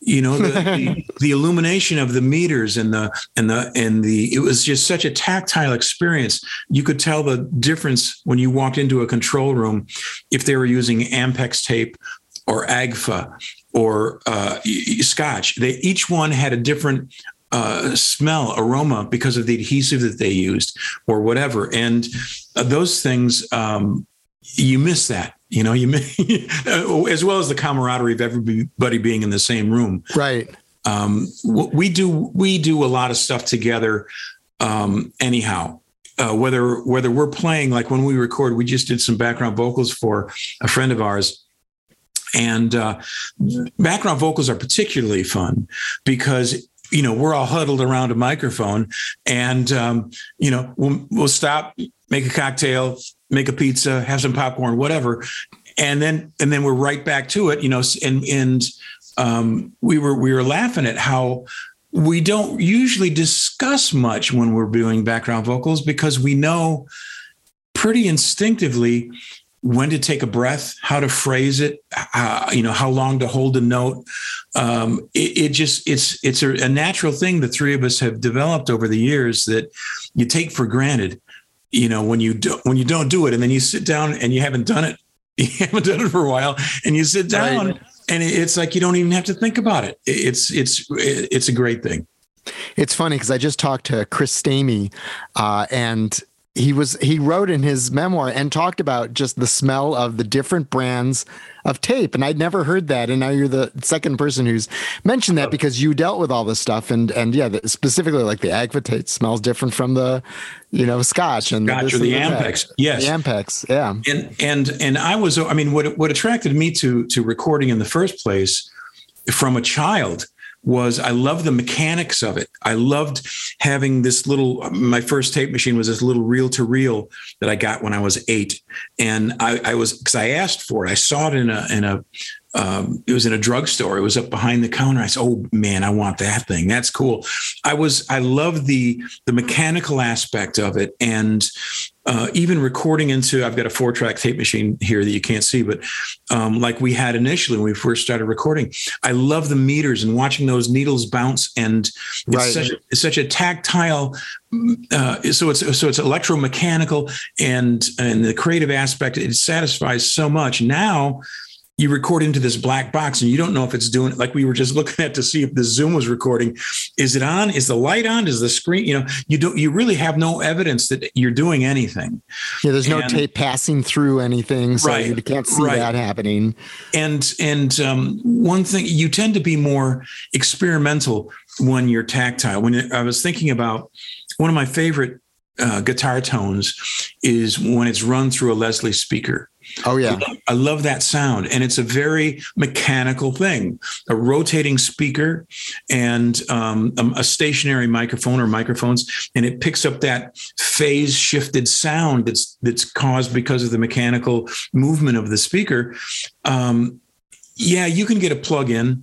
you know the, the, the, illumination of the meters and the and the and the it was just such a tactile experience. You could tell the difference when you walked into a control room if they were using ampex tape or agfa or uh, scotch. They each one had a different uh, smell aroma because of the adhesive that they used or whatever. And uh, those things um, you miss that you know you as well as the camaraderie of everybody being in the same room. Right. Um, we do we do a lot of stuff together um, anyhow. Uh, whether whether we're playing like when we record we just did some background vocals for a friend of ours. And uh, background vocals are particularly fun because you know we're all huddled around a microphone and um, you know we'll, we'll stop make a cocktail make a pizza, have some popcorn, whatever, and then and then we're right back to it, you know. And and um, we were we were laughing at how we don't usually discuss much when we're doing background vocals because we know pretty instinctively when to take a breath, how to phrase it, uh, you know, how long to hold a note. Um, it, it, just it's it's a, a, natural thing the three of us have developed over the years that you take for granted you know when you do when you don't do it and then you sit down and you haven't done it you haven't done it for a while and you sit down right. and it's like you don't even have to think about it it's it's it's a great thing it's funny because i just talked to chris stamey uh, and he was he wrote in his memoir and talked about just the smell of the different brands of tape. And i'd never heard that. And now you're the second person who's mentioned that oh. because you dealt with all this stuff. And and yeah the, specifically like the agfa tape smells different from the you know scotch and scotch or the ampex. Yes. The ampex yeah. And and and i was i mean what what attracted me to to recording in the first place from a child was I loved the mechanics of it. I loved having this little. My first tape machine was this little reel to reel that I got when I was eight, and I, I was because I asked for it. I saw it in a in a um, it was in a drugstore. It was up behind the counter. I said, "Oh man, I want that thing. That's cool." I was I love the the mechanical aspect of it, and uh, even recording into. I've got a four track tape machine here that you can't see, but um, like we had initially when we first started recording, I love the meters and watching those needles bounce, and it's, right. such, it's such a tactile. Uh, so it's so it's electromechanical and and the creative aspect. It satisfies so much now you record into this black box and you don't know if it's doing like we were just looking at to see if the zoom was recording. Is it on? Is the light on? Is the screen you know you don't you really have no evidence that you're doing anything. Yeah there's no tape passing through anything so right, you can't see right. that happening. And and um, one thing you tend to be more experimental when you're tactile. When i was thinking about one of my favorite uh, guitar tones is when it's run through a leslie speaker Oh yeah. I love that sound. And it's a very mechanical thing. A rotating speaker and um, a, stationary microphone or microphones, and it picks up that phase shifted sound that's that's caused because of the mechanical movement of the speaker. Um, yeah, you can get a plug in,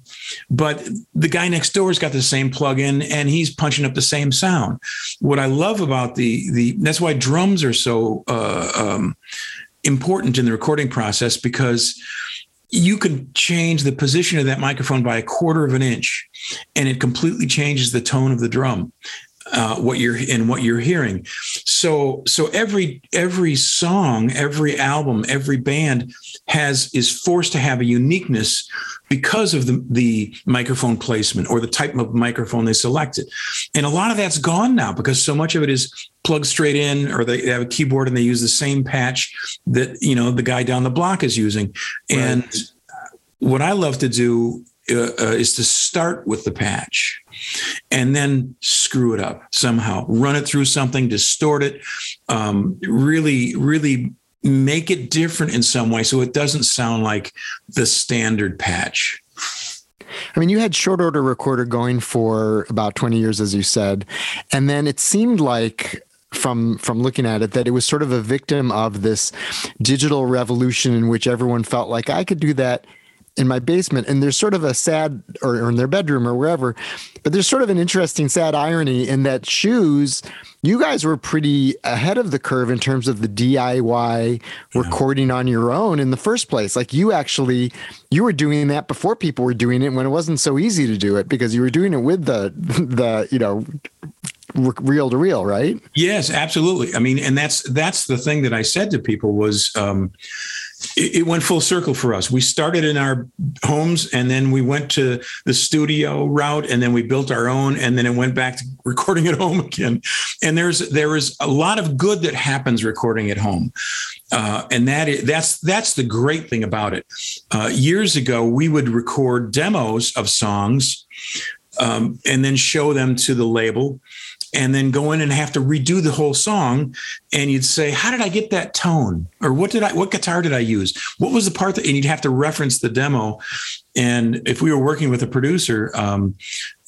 but the guy next door's got the same plug in and he's punching up the same sound. What I love about the the that's why drums are so uh, um, important in the recording process because you can change the position of that microphone by a quarter of an inch and it completely changes the tone of the drum uh, what you're and what you're hearing so so every every song every album every band has is forced to have a uniqueness because of the, the microphone placement or the type of microphone they selected. And a lot of that's gone now because so much of it is plugged straight in or they have a keyboard and they use the same patch that, you know, the guy down the block is using. Right. And what I love to do uh, uh, is to start with the patch and then screw it up somehow, run it through something, distort it, um, really, really make it different in some way so it doesn't sound like the standard patch. I mean, you had short order recorder going for about 20 years, as you said. And then it seemed like from from looking at it that it was sort of a victim of this digital revolution in which everyone felt like I could do that in my basement and there's sort of a sad or, or, in their bedroom or wherever but there's sort of an interesting sad irony in that shoes you guys were pretty ahead of the curve in terms of the diy yeah. recording on your own in the first place. Like you actually you were doing that before people were doing it when it wasn't so easy to do it because you were doing it with the the you know reel to reel right? Yes absolutely. I mean and that's that's the thing that i said to people was um it, it, went full circle for us. We started in our homes and then we went to the studio route and then we built our own and then it went back to recording at home again. And there's there is a lot of good that happens recording at home. Uh, and that is, that's that's the great thing about it. Uh, years ago, we would record demos of songs um, and then show them to the label and then go in and have to redo the whole song and you'd say how did i get that tone? Or what did i what guitar did i use? What was the part that and you'd have to reference the demo. And if we were working with a producer um,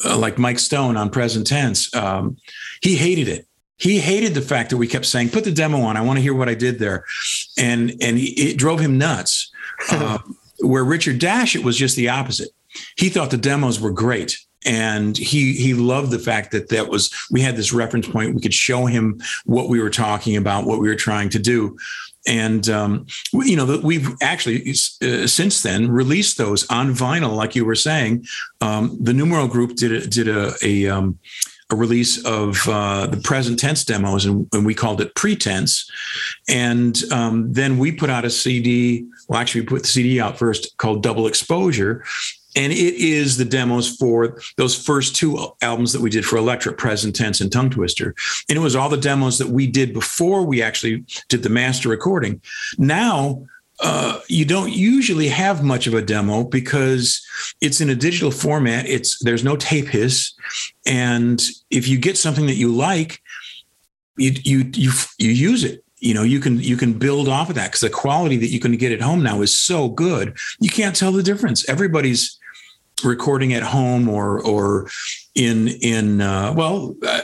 uh, like mike stone on present tense um, he hated it. He hated the fact that we kept saying put the demo on. I want to hear what i did there. And and he, it drove him nuts. Uh, where Richard Dashut was just the opposite. He thought the demos were great and he he loved the fact that that was we had this reference point we could show him what we were talking about what we were trying to do and um, you know we've actually uh, since then released those on vinyl like you were saying um, the numero group did a, did a, a um, a release of uh, the present tense demos, and, and, we called it pretense. And um, then we put out a CD. Well, actually, we put the CD out first called Double Exposure, and it is the demos for those first two albums that we did for Elektra, Present Tense and Tongue Twister. And it was all the demos that we did before we actually did the master recording. Now, uh, you don't usually have much of a demo because it's in a digital format. It's there's no tape hiss, and if you get something that you like, you you you you use it you know you can you can build off of that because the quality that you can get at home now is so good you can't tell the difference everybody's recording at home or or in in uh, well uh,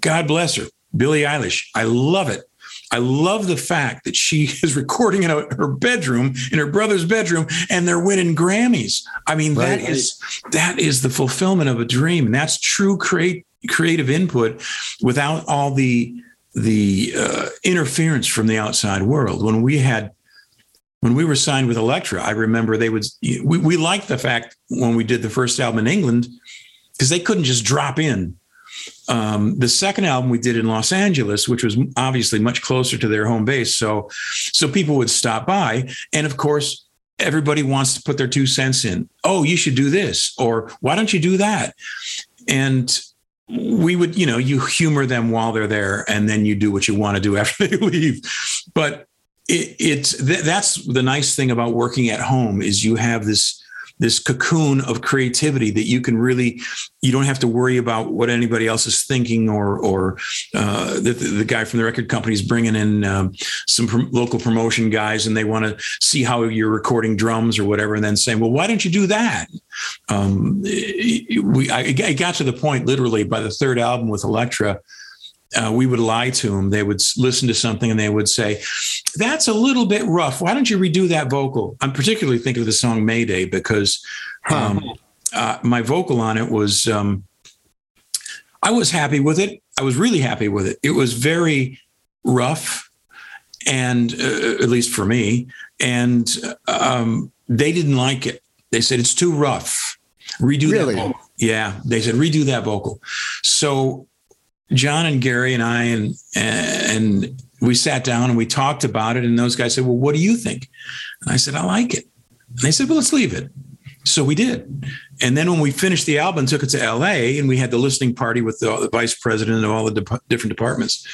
god bless her billie eilish i love it I love the fact that she is recording in a, her bedroom, in her brother's bedroom, and they're winning Grammys. I mean, right, that is that is the fulfillment of a dream, and that's true create, creative input without all the the uh, interference from the outside world. When we had when we were signed with Elektra, I remember they would we, we liked the fact when we did the first album in England because they couldn't just drop in. Um, the second album we did in Los Angeles, which was obviously much closer to their home base, so so people would stop by, and of course everybody wants to put their two cents in. Oh, you should do this, or why don't you do that? And we would, you know, you humor them while they're there, and then you do what you want to do after they leave. But it, it's th- that's the nice thing about working at home is you have this this cocoon of creativity that you can really you don't have to worry about what anybody else is thinking or or uh, the, the, guy from the record company is bringing in um, some local promotion guys and they want to see how you're recording drums or whatever and then saying well why don't you do that? Um, we I, I got to the point literally by the third album with Elektra uh, we would lie to them. They would listen to something and they would say, "That's a little bit rough. Why don't you redo that vocal?" I'm particularly thinking of the song "Mayday" because um, uh, my vocal on it was. Um, I was happy with it. I was really happy with it. It was very rough, and uh, at least for me, and um, they didn't like it. They said it's too rough. Redo really? that vocal. Yeah, they said redo that vocal. So John and Gary and I and and we sat down and we talked about it. And those guys said, "Well, what do you think?" And I said, "I like it." And they said, "Well, let's leave it." So we did. And then when we finished the album, took it to LA, and we had the listening party with the, the vice president of all the de- different departments.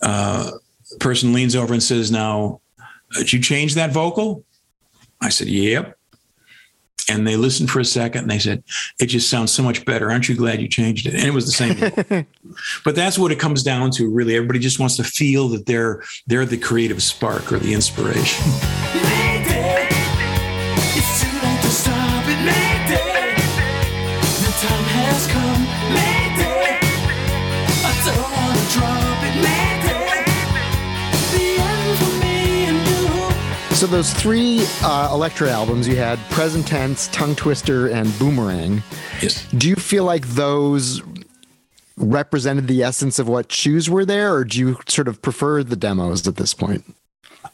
Uh, person leans over and says, "Now, did you change that vocal?" I said, "Yep." And they listened for a second and they said, It just sounds so much better. Aren't you glad you changed it? And it was the same. but that's what it comes down to, really. Everybody just wants to feel that they're they're the creative spark or the inspiration. those three uh, Elektra albums you had, Present Tense, Tongue Twister, and Boomerang. Yes. Do you feel like those represented the essence of what shoes were there, or do you sort of prefer the demos at this point?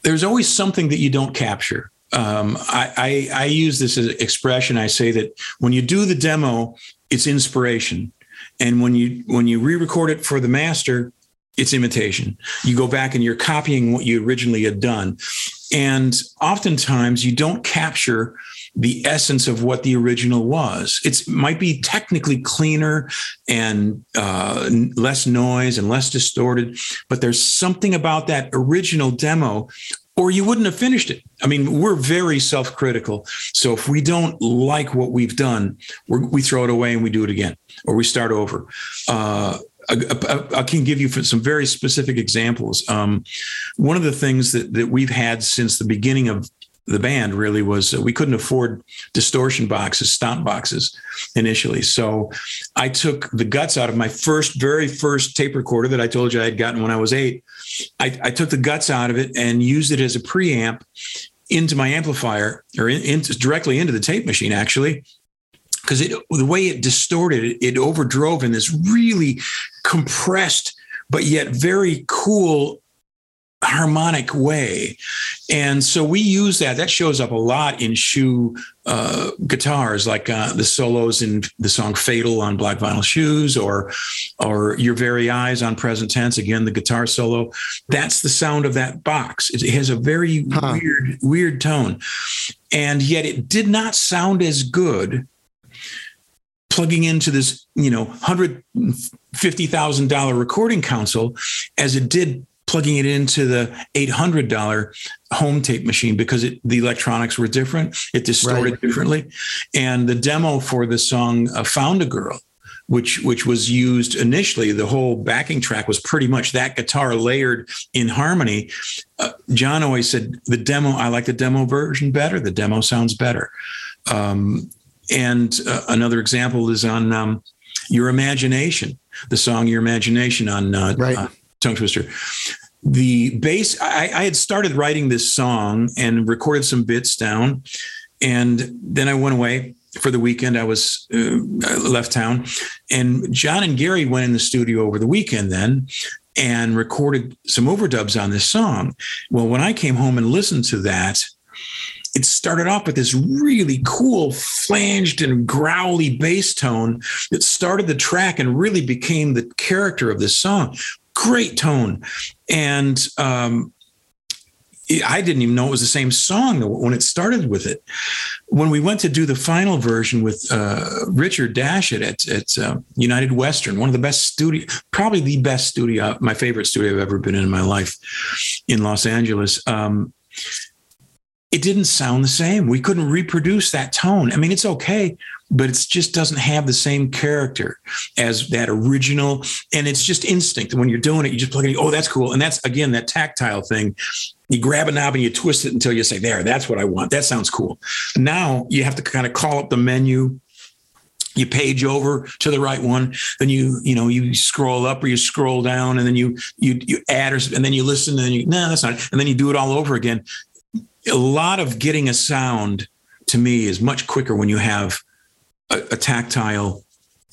There's always something that you don't capture. Um, I, I, I use this as expression. I say that when you do the demo, it's inspiration, and when you when you re-record it for the master, it's imitation. You go back and you're copying what you originally had done. And oftentimes you don't capture the essence of what the original was. It might be technically cleaner and uh, less noise and less distorted, but there's something about that original demo or you wouldn't have finished it. I mean, we're very self critical. So if we don't like what we've done, we throw it away and we do it again, or we start over. Uh, I, can give you some very specific examples. Um, one of the things that, that we've had since the beginning of the band really was uh, we couldn't afford distortion boxes, stomp boxes initially. So I took the guts out of my first, very first tape recorder that I told you I had gotten when I was eight. I, I took the guts out of it and used it as a preamp into my amplifier or in, in, directly into the tape machine, actually because it the way it distorted it, it overdrove in this really compressed but yet very cool harmonic way. And so we use that. That shows up a lot in shoe uh, guitars, like uh, the solos in the song "Fatal" on Black Vinyl Shoes, or or "Your Very Eyes" on Present Tense. Again, the guitar solo. That's the sound of that box. It has a very huh. weird, weird tone, and yet it did not sound as good plugging into this, you know, hundred fifty thousand dollar recording console as it did plugging it into the $800 home tape machine because it, the electronics were different. It distorted right. differently. And the demo for the song uh, Found a Girl, which which was used initially, the whole backing track was pretty much that guitar layered in harmony. Uh, John always said the demo, I like the demo version better. The demo sounds better. Um, and uh, another example is on um, Your Imagination, the song Your Imagination on uh, right. Uh, Tongue Twister. The bass I, I, had started writing this song and recorded some bits down and then i went away for the weekend. I was uh, left town and john and gary went in the studio over the weekend then and recorded some overdubs on this song. Well when i came home and listened to that it started off with this really cool flanged and growly bass tone that started the track and really became the character of this song great tone. And um, I didn't even know it was the same song when it started with it. When we went to do the final version with uh, Richard Dashut at, at uh, United Western, one of the best studio, probably the best studio, my favorite studio I've ever been in in my life in Los Angeles. Um, it didn't sound the same. We couldn't reproduce that tone. I mean, it's okay, but it just doesn't have the same character as that original. And it's just instinct. When you're doing it, you just plug it. Oh, that's cool. And that's again that tactile thing. You grab a knob and you twist it until you say, "There, that's what I want. That sounds cool." Now you have to kind of call up the menu. You page over to the right one, then you you know you scroll up or you scroll down, and then you you you add or and then you listen, and then you no, that's not, and then you do it all over again a lot of getting a sound to me is much quicker when you have a, a tactile,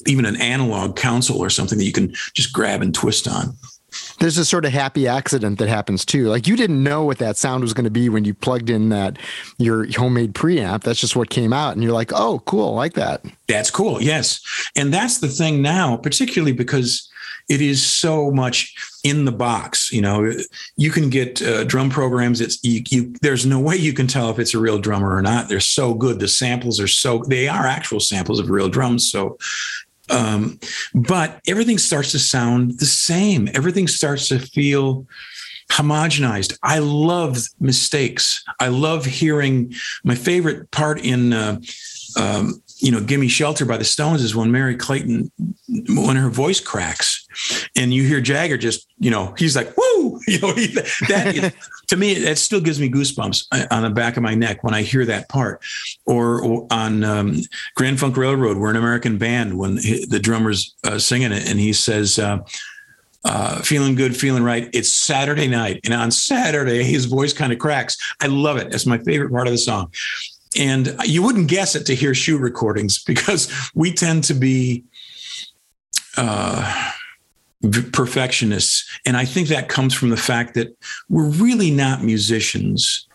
even an analog console or something that you can just grab and twist on there's a sort of happy accident that happens too. Like you didn't know what that sound was going to be when you plugged in that your homemade preamp. That's just what came out, and you're like, "Oh, cool, like that." That's cool. Yes, and that's the thing now, particularly because it is so much in the box. You know, you can get uh, drum programs. It's you, you, There's no way you can tell if it's a real drummer or not. They're so good. The samples are so. They are actual samples of real drums. So, um, but everything starts to sound the same. Everything starts to feel homogenized. I love mistakes. I love hearing my favorite part in. Uh, um, you know, "Gimme Shelter" by the Stones is when Merry Clayton, when her voice cracks, and you hear Jagger just, you know, he's like, "Woo!" You know, he, that is, to me that still gives me goosebumps on the back of my neck when I hear that part. Or, or on um, Grand Funk Railroad, we're an American band when the drummer's uh, singing it, and he says. Uh, uh, feeling good, feeling right. It's Saturday night. And on Saturday, his voice kind of cracks. I love it. It's my favorite part of the song. And you wouldn't guess it to hear shoe recordings because we tend to be uh, perfectionists. And I think that comes from the fact that we're really not musicians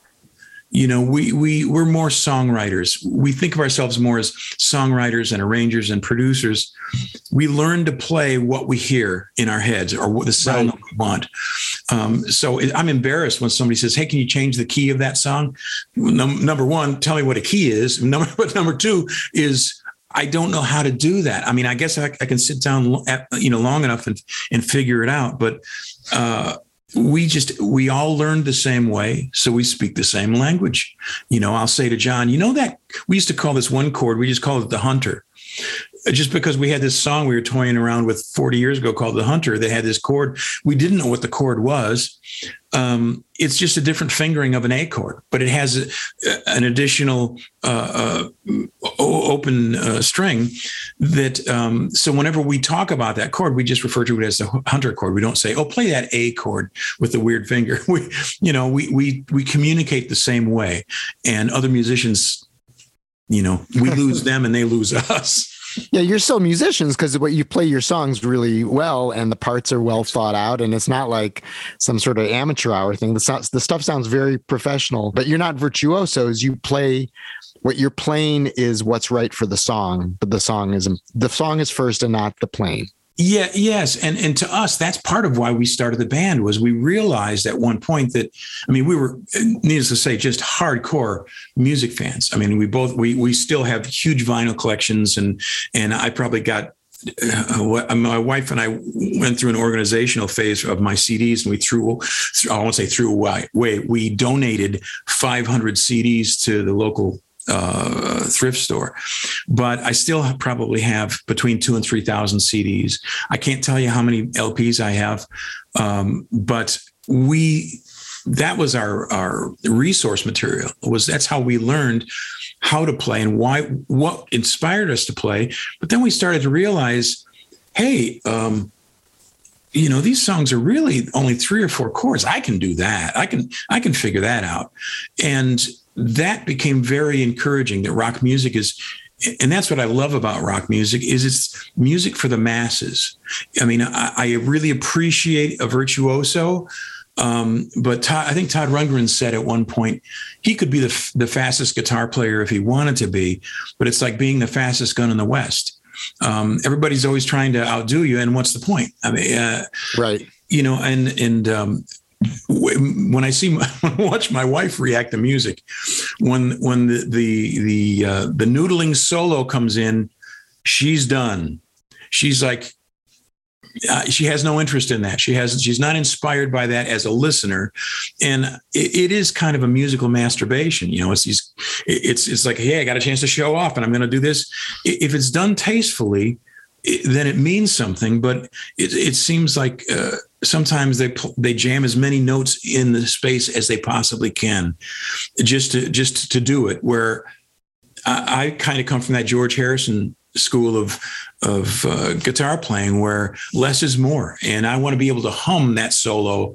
you know we we we're more songwriters we think of ourselves more as songwriters and arrangers and producers we learn to play what we hear in our heads or what the sound right. we want um, so i'm embarrassed when somebody says hey can you change the key of that song Num- number one tell me what a key is number but number two is I don't know how to do that. I mean, I guess I, I can sit down, at, you know, long enough and, and figure it out. But uh, we just we all learned the same way so we speak the same language. You know i'll say to john you know that we used to call this one chord we just called it the hunter just because we had this song we were toying around with 40 years ago called the hunter that had this chord we didn't know what the chord was um, it's just a different fingering of an A chord, but it has a, an additional uh, uh, open uh, string that. Um, so whenever we talk about that chord, we just refer to it as the hunter chord. We don't say, "Oh, play that A chord with the weird finger." We, you know, we we we communicate the same way, and other musicians, you know, we lose them and they lose us. Yeah, you're still musicians because what you play your songs really well, and the parts are well thought out, and it's not like some sort of amateur hour thing. The, the stuff sounds very professional, but you're not virtuosos. You play what you're playing is what's right for the song, but the song is the song is first and not the playing. Yeah, yes, and and to us, that's part of why we started the band was we realized at one point that I mean we were needless to say just hardcore music fans. I mean we both we we still have huge vinyl collections and and I probably got uh, my wife and I went through an organizational phase of my CDs, and we threw, I won't say threw away, we donated 500 CDs to the local uh, thrift store, but I still probably have between two and three thousand CDs. I can't tell you how many LPs I have, um, but we that was our our resource material. Was that's how we learned how to play and why what inspired us to play. But then we started to realize, hey. Um, you know these songs are really only three or four chords i can do that i can i can figure that out and that became very encouraging that rock music is and that's what I love about rock music is it's music for the masses. I mean, I, I really appreciate a virtuoso, um, but Todd, I think Todd Rundgren said at one point he could be the the fastest guitar player if he wanted to be, but it's like being the fastest gun in the West. Um, everybody's always trying to outdo you, and what's the point? I mean, uh, right? You know, and and um, when I see my, watch my wife react to music, when when the the the uh, the noodling solo comes in, she's done. She's like, uh, she has no interest in that. She has she's not inspired by that as a listener, and it, it is kind of a musical masturbation. You know, it's these, it's it's like, hey, I got a chance to show off, and I'm going to do this. If it's done tastefully, then it means something. But it, it seems like uh, sometimes they they jam as many notes in the space as they possibly can, just to just to do it. Where I, I kind of come from that George Harrison school of of uh, guitar playing where less is more and i want to be able to hum that solo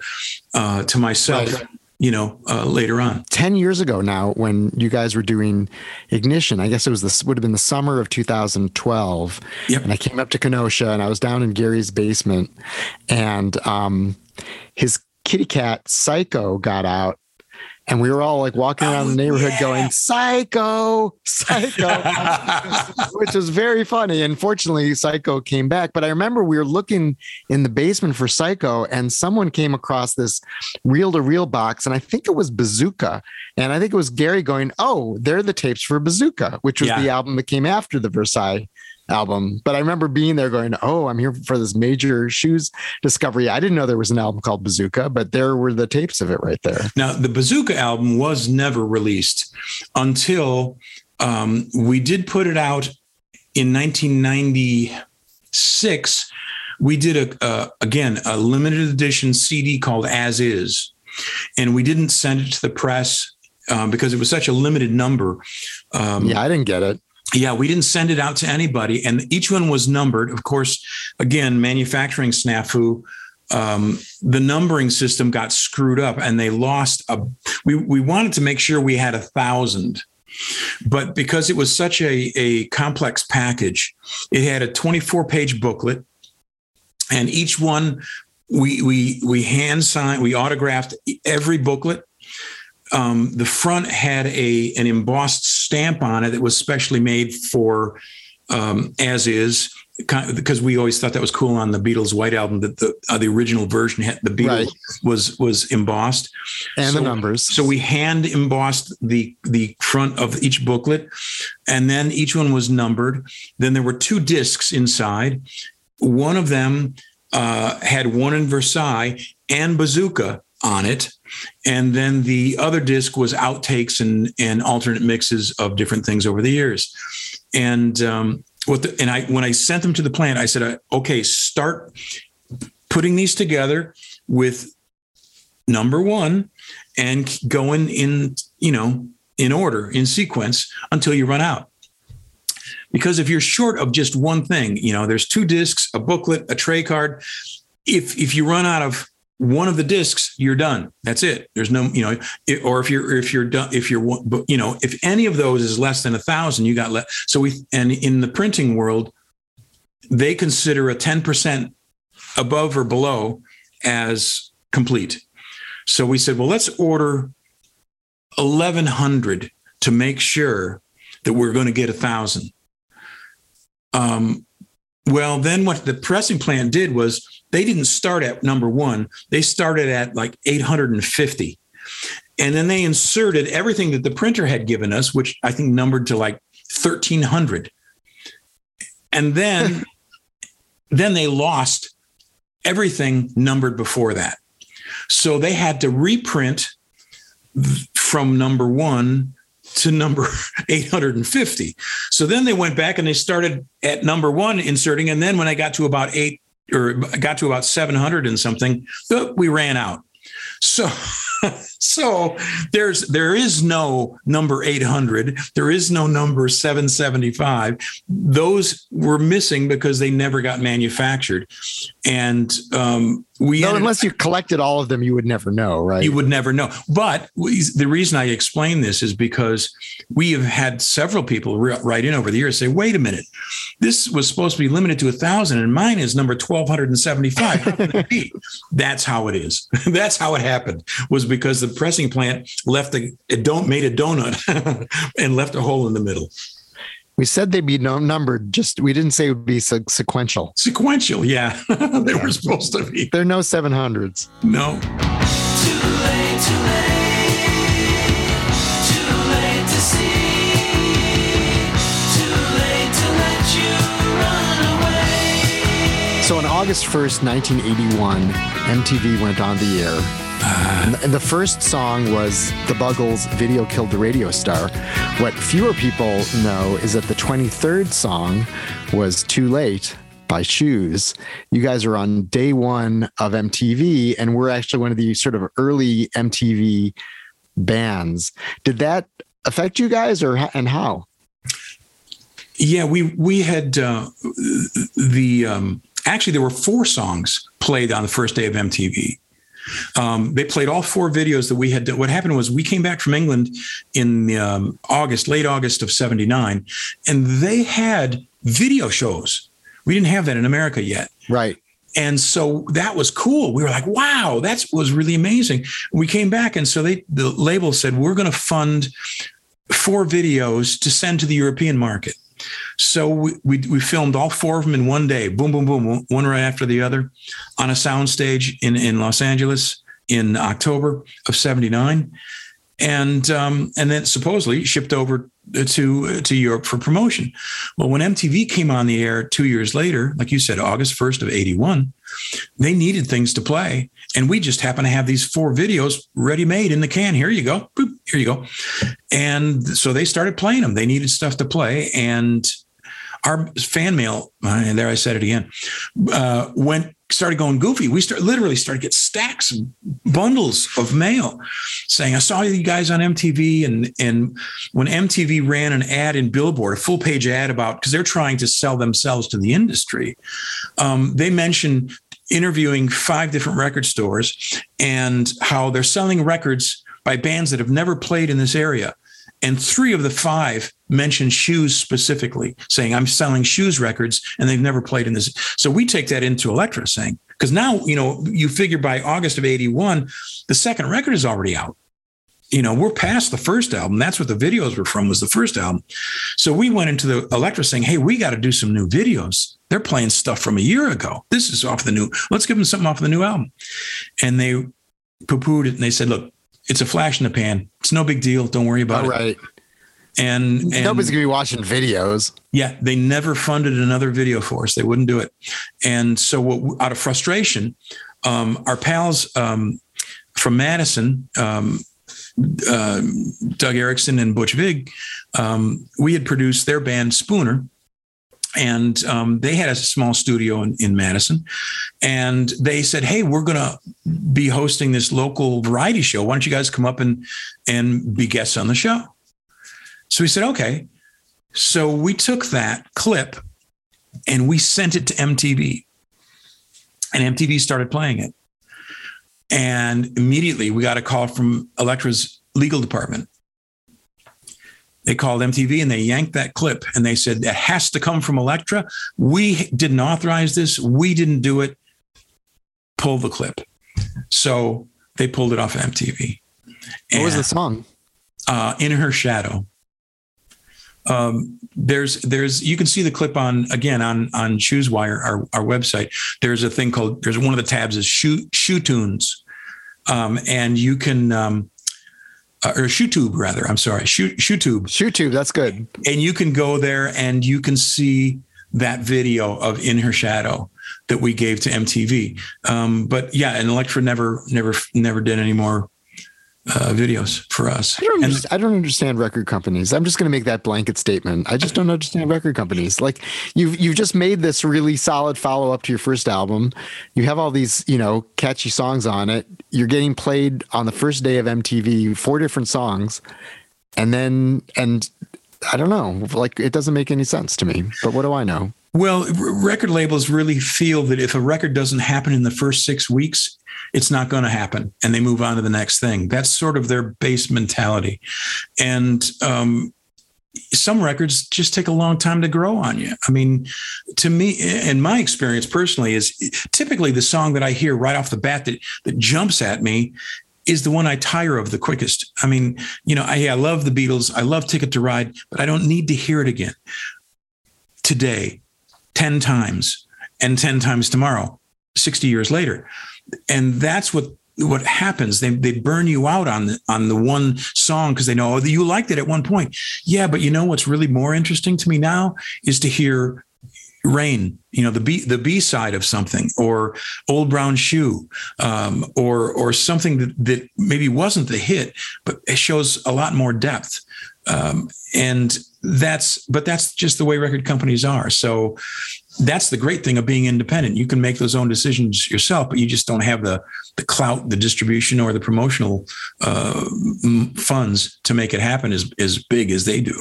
uh, to myself right you know, uh, later on. 10 years ago now, when you guys were doing Ignition, I guess it was this would have been the summer of 2012. Yep. And I came up to Kenosha and I was down in Gary's basement and um, his kitty cat Psycho got out and we were all like walking around oh, the neighborhood yeah. going psycho psycho. Which was very funny. And fortunately psycho came back. But i remember we were looking in the basement for psycho and someone came across this reel to reel box and i think it was bazooka. And i think it was gary going oh they're the tapes for bazooka which was yeah. the album that came after the versailles album. But I remember being there going, Oh, I'm here for this major shoes discovery. I didn't know there was an album called Bazooka, but there were the tapes of it right there. Now, the Bazooka album was never released until um, we did put it out in 1996. We did a, uh, again, a limited edition CD called As Is. And we didn't send it to the press um, because it was such a limited number. Um, yeah, I didn't get it yeah, we didn't send it out to anybody, and each one was numbered. Of course, again, manufacturing snafu. um, the numbering system got screwed up and they lost a we, we wanted to make sure we had a thousand but because it was such a, a complex package it had a 24 page booklet and each one we we we hand signed we autographed every booklet um, the front had a an embossed stamp on it that was specially made for um, as is because we always thought that was cool on the Beatles White album that the uh, the original version had the Beatles right. was was embossed and so, the numbers. So we hand embossed the the front of each booklet, and then each one was numbered. Then there were two discs inside. One of them uh, had one in Versailles and Bazooka on it, and then the other disc was outtakes and and alternate mixes of different things over the years, and um, what the, and I when I sent them to the plant, I said, uh, okay, start putting these together with number one and going in, you know, in order, in sequence until you run out. Because if you're short of just one thing, you know, there's two discs, a booklet, a tray card. If if you run out of one of the discs you're done. That's it. There's no you know or if you're if you're done if you're you know if any of those is less than a thousand you got left so we and in the printing world they consider a 10% above or below as complete. So we said well let's order 1100 to make sure that we're going to get a thousand. Um, well then what the pressing plant did was they didn't start at number one, they started at like 850. And then they inserted everything that the printer had given us, which I think numbered to like 1300. And then, then they lost everything numbered before that. So they had to reprint from number one to number 850. So then they went back and they started at number one inserting. And then when I got to about eight or got to about 700 and something, but we ran out. So, so there's there is no number 800. There is no number 775. Those were missing because they never got manufactured, and um, we no, unless you collected all of them, you would never know, right? You would never know. But we, the reason I explain this is because we have had several people write in over the years say, "Wait a minute, this was supposed to be limited to a thousand, and mine is number twelve hundred and seventy-five. How can that be?" That's how it is. That's how it happened. Was because the pressing plant left a, a don't made a donut and left a hole in the middle. We said they'd be numbered. Just we didn't say it would be sequential. Sequential, yeah. they were supposed to be. There are no seven hundreds. No. Too late, too late. Too late to see. Too late to let you run away. So on August 1st, 1981, MTV went on the air and the first song was The Buggles' Video Killed the Radio Star. What fewer people know is that the 23rd song was Too Late by Shoes. You guys are on day one of MTV, and we're actually one of the sort of early MTV bands. Did that affect you guys, or and how? Yeah, we we had uh, the um, actually there were four songs played on the first day of MTV. Um, they played all four videos that we had. What happened was we came back from England in um, August, late August of 79, and they had video shows. We didn't have that in America yet. Right. And so that was cool. We were like, wow, that was really amazing. We came back, and so they the label said, we're going to fund four videos to send to the European market. So we, we, we, filmed all four of them in one day, boom, boom, boom, one right after the other on a soundstage in, in Los Angeles in October of 79. And, um, and then supposedly shipped over to, to Europe for promotion. Well, when MTV came on the air two years later, like you said, August 1st of 81, they needed things to play. And we just happen to have these four videos ready made in the can. Here you go. Boop, here you go. And so they started playing them. They needed stuff to play. And our fan mail, and there I said it again, uh, went started going goofy. We start literally started get stacks, bundles of mail, saying, "I saw you guys on MTV." And and when MTV ran an ad in Billboard, a full page ad about because they're trying to sell themselves to the industry, um, they mentioned interviewing five different record stores and how they're selling records by bands that have never played in this area. And three of the five mentioned shoes specifically, saying, I'm selling shoes records and they've never played in this. So we take that into Elektra saying, because now, you know, you figure by August of 81, the second record is already out. You know, we're past the first album. That's what the videos were from, was the first album. So we went into the Elektra saying, hey, we got to do some new videos. They're playing stuff from a year ago. This is off the new, let's give them something off the new album. And they poo pooed it and they said, look, it's a flash in the pan. It's no big deal. Don't worry about All it. right. And, and Nobody's gonna be watching videos. yeah, they never funded another video for us. They wouldn't do it. And so, what, out of frustration, um, our pals um, from Madison, um, uh, Duke Erikson and Butch Vig, um, we had produced their band Spooner. And um, they had a small studio in, in Madison. And they said, Hey, we're going to be hosting this local variety show. Why don't you guys come up and, and be guests on the show? So we said, Okay. So we took that clip and we sent it to MTV. And MTV started playing it. And immediately we got a call from Elektra's legal department. They called MTV and they yanked that clip and they said, that has to come from Elektra. We didn't authorize this. We didn't do it. Pull the clip. So they pulled it off of MTV. What was And- the song? uh, in her shadow. Um, there's there's you can see the clip on again on on Shoeswire our our website. There's a thing called there's one of the tabs is shoe shoe tunes, um, and you can um, uh, or ShoeTube rather. I'm sorry, Shoe ShoeTube, ShoeTube, that's good. and you can go there and you can see that video of in her shadow that we gave to MTV. Um, but yeah, and Elektra never never never did any more uh, videos for us. I don't, And- I don't understand record companies. I'm just going to make that blanket statement. I just don't understand record companies. Like you've you've just made this really solid follow up to your first album. You have all these you know catchy songs on it. You're getting played on the first day of MTV, four different songs, and then and I don't know. Like it doesn't make any sense to me. But what do I know? Well, record labels really feel that if a record doesn't happen in the first six weeks, it's not going to happen, and they move on to the next thing. That's sort of their base mentality, and um, some records just take a long time to grow on you. I mean, to me, and my experience personally, is typically the song that I hear right off the bat that that jumps at me is the one I tire of the quickest. I mean, you know, I, I love the Beatles, I love Ticket to Ride, but I don't need to hear it again today, 10 times, and 10 times tomorrow, 60 years later. And that's what what happens. They they burn you out on the on the one song because they know oh, you liked it at one point. Yeah, but you know what's really more interesting to me now is to hear rain you know the b the b side of something or old brown shoe um, or or something that, that maybe wasn't the hit but it shows a lot more depth um, and that's but that's just the way record companies are. So that's the great thing of being independent. You can make those own decisions yourself but you just don't have the the clout the distribution or the promotional uh, funds to make it happen as as big as they do.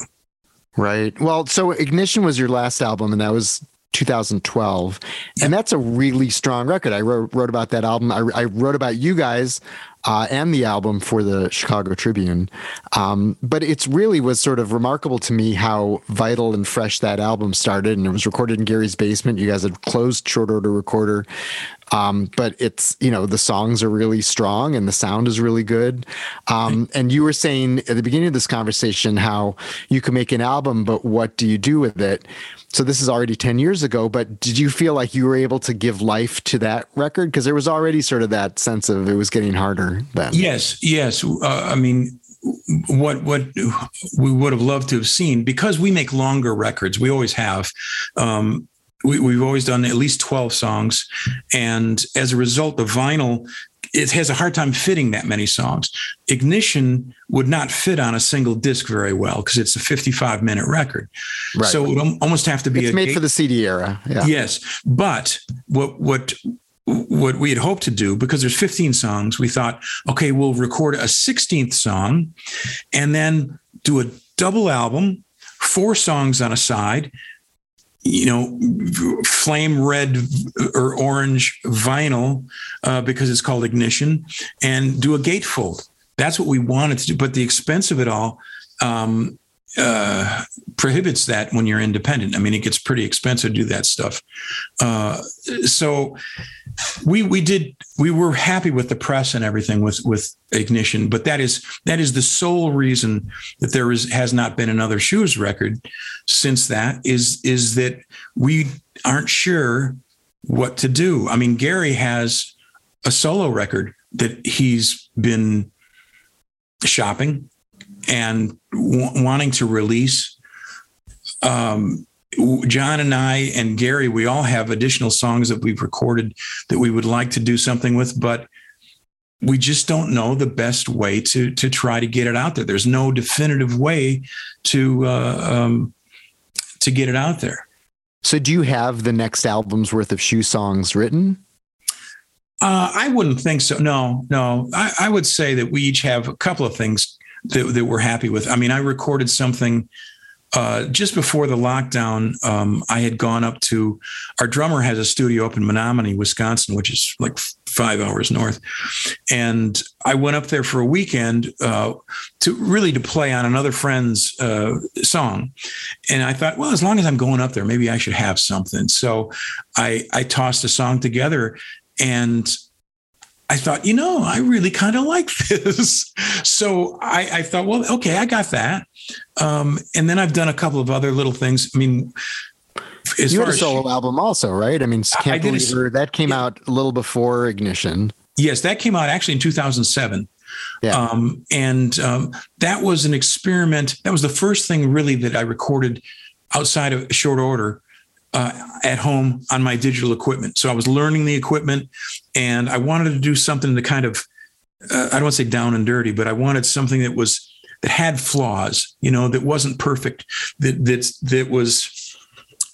Right. Well, so Ignition was your last album, and that was 2012, and that's a really strong record. I wrote, wrote about that album. I, I wrote about you guys uh, and the album for the Chicago Tribune. Um, but it's really was sort of remarkable to me how vital and fresh that album started, and it was recorded in Gary's basement. You guys had closed short order recorder. Um, but it's you know the songs are really strong and the sound is really good. Um, and you were saying at the beginning of this conversation how you can make an album, but what do you do with it? So this is already ten years ago. But did you feel like you were able to give life to that record because there was already sort of that sense of it was getting harder then? Yes, yes. Uh, I mean, what what we would have loved to have seen because we make longer records. We always have. Um, we, we've always done at least twelve songs, and as a result, the vinyl it has a hard time fitting that many songs. Ignition would not fit on a single disc very well because it's a 55 minute record. Right. So it would almost have to be made gate- for the CD era. Yeah. Yes, but what what what we had hoped to do because there's 15 songs, we thought, okay, we'll record a 16th song, and then do a double album, four songs on a side. You know, flame red or orange vinyl uh, because it's called Ignition, and do a gatefold. That's what we wanted to do. But the expense of it all um, uh, prohibits that when you're independent. I mean, it gets pretty expensive to do that stuff. Uh, so we we did we were happy with the press and everything with with ignition, but that is that is the sole reason that there is has not been another shoes record since that is is that we aren't sure what to do. I mean, Gary has a solo record that he's been shopping and w- wanting to release. Um, John and I and Gary, we all have additional songs that we've recorded that we would like to do something with, but we just don't know the best way to to try to get it out there. There's no definitive way to uh, um, to get it out there. So, do you have the next album's worth of shoe songs written? Uh, I wouldn't think so. No, no. I, I, would say that we each have a couple of things that, that we're happy with. I mean, I recorded something uh, just before the lockdown, um, I had gone up to our drummer has a studio up in Menomonie, Wisconsin, which is like five hours north, and I went up there for a weekend uh, to really to play on another friend's uh, song, and I thought, well, as long as I'm going up there, maybe I should have something. So I I tossed a song together, and I thought, you know, I really kind of like this. so I, I, thought, well, okay, I got that. Um, and then I've done a couple of other little things. I mean, as you had a solo album also, right? I mean, Cantilevered, that came yeah. out a little before Ignition. Yes, that came out actually in 2007. Yeah. Um, and um, that was an experiment. That was the first thing really that I recorded outside of short order uh, at home on my digital equipment. So I was learning the equipment and I wanted to do something to kind of, uh, I don't want to say down and dirty, but I wanted something that was, that had flaws, you know, that wasn't perfect, that, that, that was,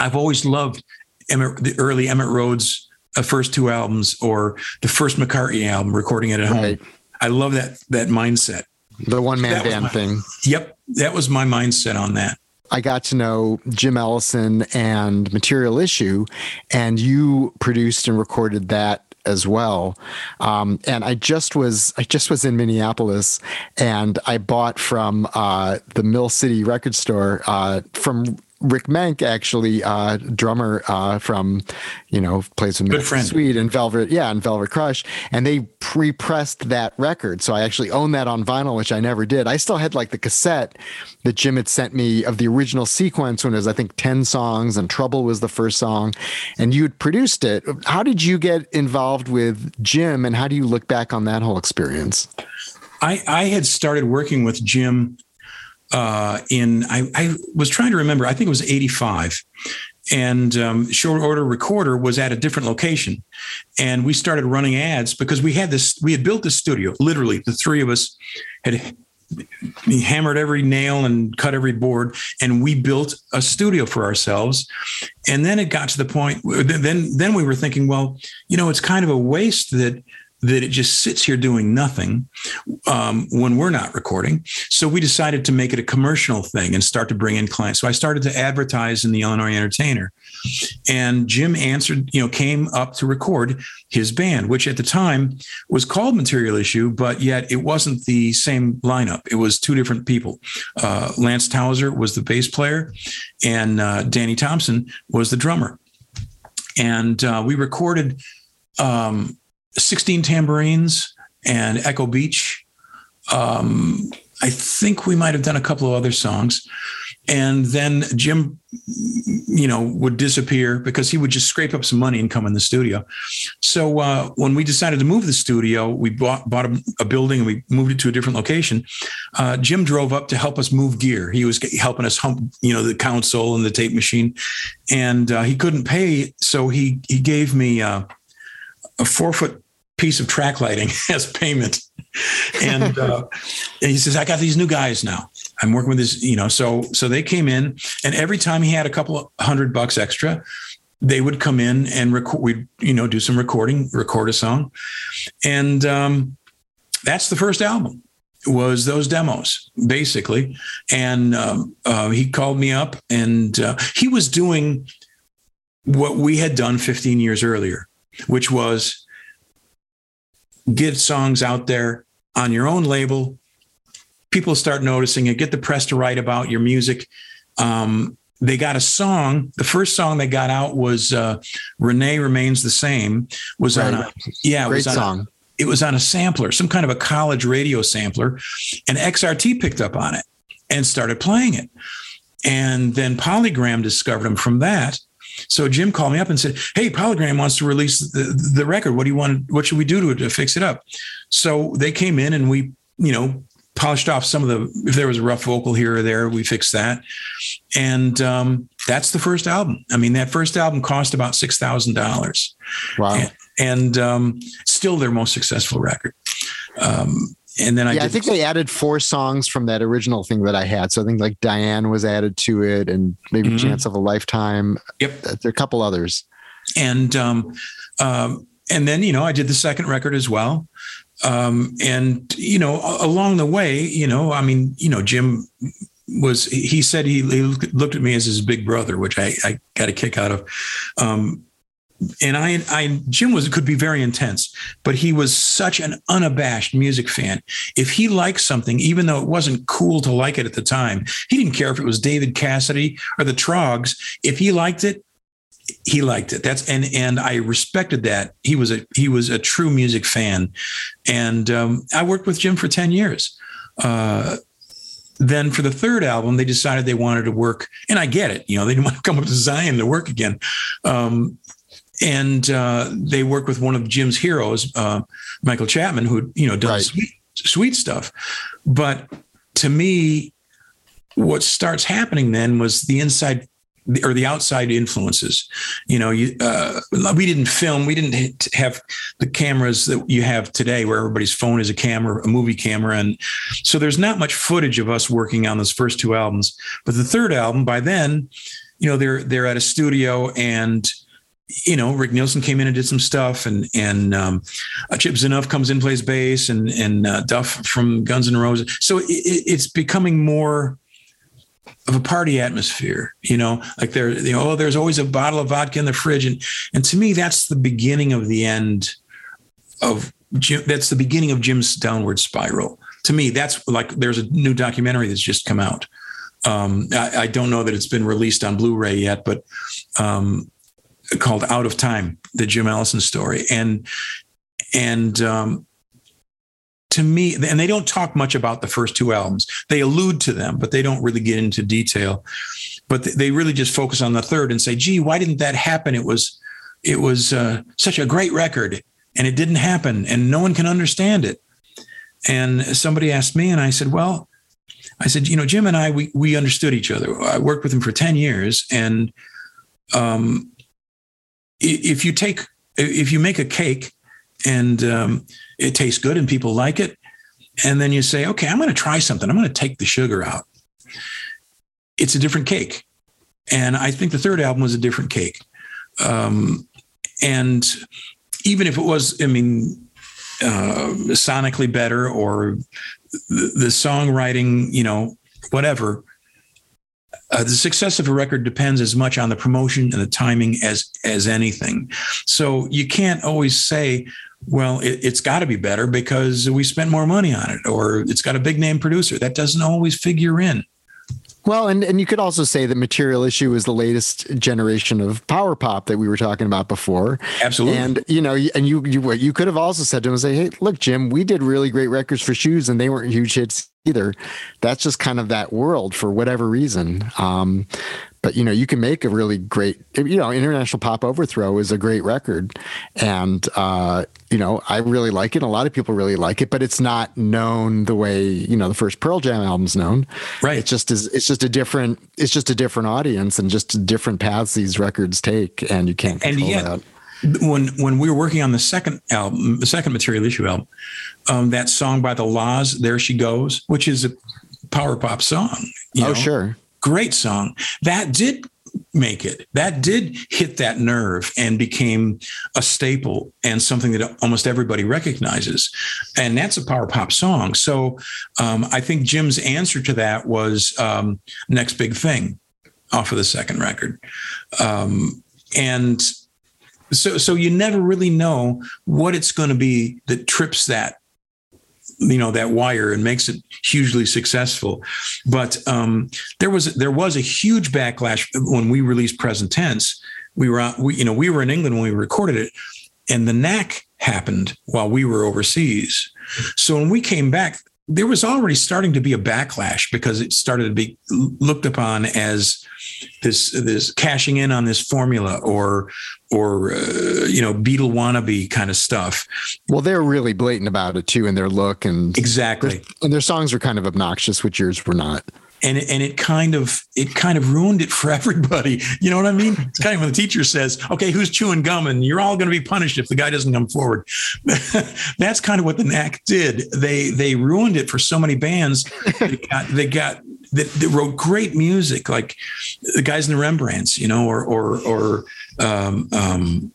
I've always loved Emitt, the early Emitt Rhodes uh, first two albums or the first McCartney album, recording it at right. home. I love that, that mindset. The one man band my, thing. Yep. That was my mindset on that. I got to know Jim Ellison and Material Issue, and you produced and recorded that as well. Um, and I just was I just was in Minneapolis, and I bought from uh, the Mill City Record Store uh, from Rick Menck, actually, uh, drummer uh, from, you know, plays with Good friend. Sweet and Velvet, yeah, and Velvet Crush, and they pre-pressed that record. So I actually own that on vinyl, which I never did. I still had like the cassette that Jim had sent me of the original sequence when it was, I think, ten songs, and Trouble was the first song, and you had produced it. How did you get involved with Jim, and how do you look back on that whole experience? I, I had started working with Jim uh, in I, I, was trying to remember. I think it was '85, and um, short order recorder was at a different location, and we started running ads because we had this. We had built this studio. Literally, the three of us had hammered every nail and cut every board and we built a studio for ourselves and then it got to the point then then we were thinking well you know it's kind of a waste that that it just sits here doing nothing um, when we're not recording. So we decided to make it a commercial thing and start to bring in clients. So I started to advertise in the Illinois Entertainer, and Jim answered, you know, came up to record his band, which at the time was called Material Issue, but yet it wasn't the same lineup. It was two different people. Uh, Lance Towser was the bass player, and uh, Danny Thompson was the drummer. And uh, we recorded. Um, 16 tambourines and Echo Beach. Um, I think we might have done a couple of other songs. And then Jim, you know, would disappear because he would just scrape up some money and come in the studio. So uh, when we decided to move the studio, we bought bought a, a building and we moved it to a different location. Uh, Jim drove up to help us move gear. He was helping us hump, you know, the console and the tape machine, and uh, he couldn't pay, so he he gave me uh, a four foot piece of track lighting as payment. And, uh, and he says, I got these new guys now. I'm working with this, you know, so, so they came in and every time he had a couple hundred bucks extra, they would come in and record, we'd, you know, do some recording, record a song. And, um, that's the first album was those demos basically. And, um, uh, he called me up and, uh, he was doing, what we had done 15 years earlier, which was get songs out there on your own label. People start noticing it, get the press to write about your music. Um, they got a song. The first song they got out was uh, "Renee Remains the Same." Was right. on a yeah, great it was song. A, it was on a sampler, some kind of a college radio sampler, and XRT picked up on it and started playing it. And then Polygram discovered them from that. So Jim called me up and said, "Hey, Polygram wants to release the, the record. What do you want? What should we do to it to fix it up?" So they came in and we, you know, polished off some of the. If there was a rough vocal here or there, we fixed that, and um, that's the first album. I mean, that first album cost about six thousand dollars. Wow! And, and um, still their most successful record. Um, and then I, yeah, I think they added four songs from that original thing that I had. So I think like Diane was added to it, and maybe mm-hmm. Chance of a Lifetime. Yep, there are a couple others. And um, um, and then you know I did the second record as well. Um, and you know along the way, you know, I mean, you know, Jim was he said he, he looked at me as his big brother, which I, I got a kick out of. Um, and I, I, Jim was could be very intense, but he was such an unabashed music fan. If he liked something, even though it wasn't cool to like it at the time, he didn't care if it was David Cassidy or the Troggs. If he liked it, he liked it. That's and and I respected that. He was a he was a true music fan, and um, I worked with Jim for ten years. Uh, then for the third album, they decided they wanted to work, and I get it. You know, they didn't want to come up to Zion to work again. Um, and uh, they work with one of Jim's heroes, uh, Michael Chapman, who you know does right. sweet, sweet stuff. But to me, what starts happening then was the inside or the outside influences. You know, you, uh, we didn't film, we didn't have the cameras that you have today, where everybody's phone is a camera, a movie camera, and so there's not much footage of us working on those first two albums. But the third album, by then, you know, they're they're at a studio and you know, Rick Nielsen came in and did some stuff, and and um, uh, Chip Z'Nuff comes in, plays bass, and and uh, Duff from Guns N' Roses. So it, it's becoming more of a party atmosphere, you know, like there, you know, oh, there's always a bottle of vodka in the fridge, and and to me, that's the beginning of the end of Jim. That's the beginning of Jim's downward spiral. To me, that's like there's a new documentary that's just come out. Um, I, I, don't know that it's been released on Blu-ray yet, but um, called Out of Time, the Jim Ellison story, and and um, to me, and they don't talk much about the first two albums. They allude to them, but they don't really get into detail. But they really just focus on the third and say, "Gee, why didn't that happen? It was, it was uh, such a great record, and it didn't happen, and no one can understand it." And somebody asked me, and I said, "Well." I said, you know, Jim and I, we we understood each other. I worked with him for ten years, and um, if you take if you make a cake and um, it tastes good and people like it, and then you say, okay, I'm going to try something. I'm going to take the sugar out. It's a different cake, and I think the third album was a different cake. Um, and even if it was, I mean, uh, sonically better or the, the songwriting, you know, whatever, uh, the success of a record depends as much on the promotion and the timing as as anything. So you can't always say, well, it, has got to be better because we spent more money on it, or it's got a big name producer. That doesn't always figure in. Well, and, and you could also say that Material Issue is the latest generation of power pop that we were talking about before. Absolutely. And you know, and you you you could have also said to him, say, "Hey, look, Jim, we did really great records for Shoes, and they weren't huge hits either. That's just kind of that world for whatever reason. Um, but you know, you can make a really great, you know, International Pop Overthrow is a great record, and uh, you know, I really like it. A lot of people really like it, but it's not known the way you know the first Pearl Jam album's known. Right. It's just is it's just a different it's just a different audience and just different paths these records take, and you can't and yet, that when when we were working on the second album, the second material issue album, um, that song by the La's "There She Goes," which is a power pop song. oh, know? sure, great song. That did make it. That did hit that nerve and became a staple and something that almost everybody recognizes. And that's a power pop song. So um, I think Jim's answer to that was um, "Next Big Thing" off of the second record. Um, and so so you never really know what it's going to be that trips that you know that wire and makes it hugely successful. But um, there was there was a huge backlash when we released present tense. We were we you know we were in england when we recorded it and the knack happened while we were overseas. So when we came back there was already starting to be a backlash because it started to be looked upon as this this cashing in on this formula or or uh, you know Beatle wannabe kind of stuff. Well, they're really blatant about it too in their look and exactly, and their songs were kind of obnoxious, which yours were not and it, and it kind of it kind of ruined it for everybody. You know what I mean? It's kind of when the teacher says, "Okay, who's chewing gum?" and you're all going to be punished if the guy doesn't come forward. That's kind of what the Knack did. They they ruined it for so many bands. they got they got that, that, wrote great music, like the guys in the Rembrandts, you know, or or or um, um,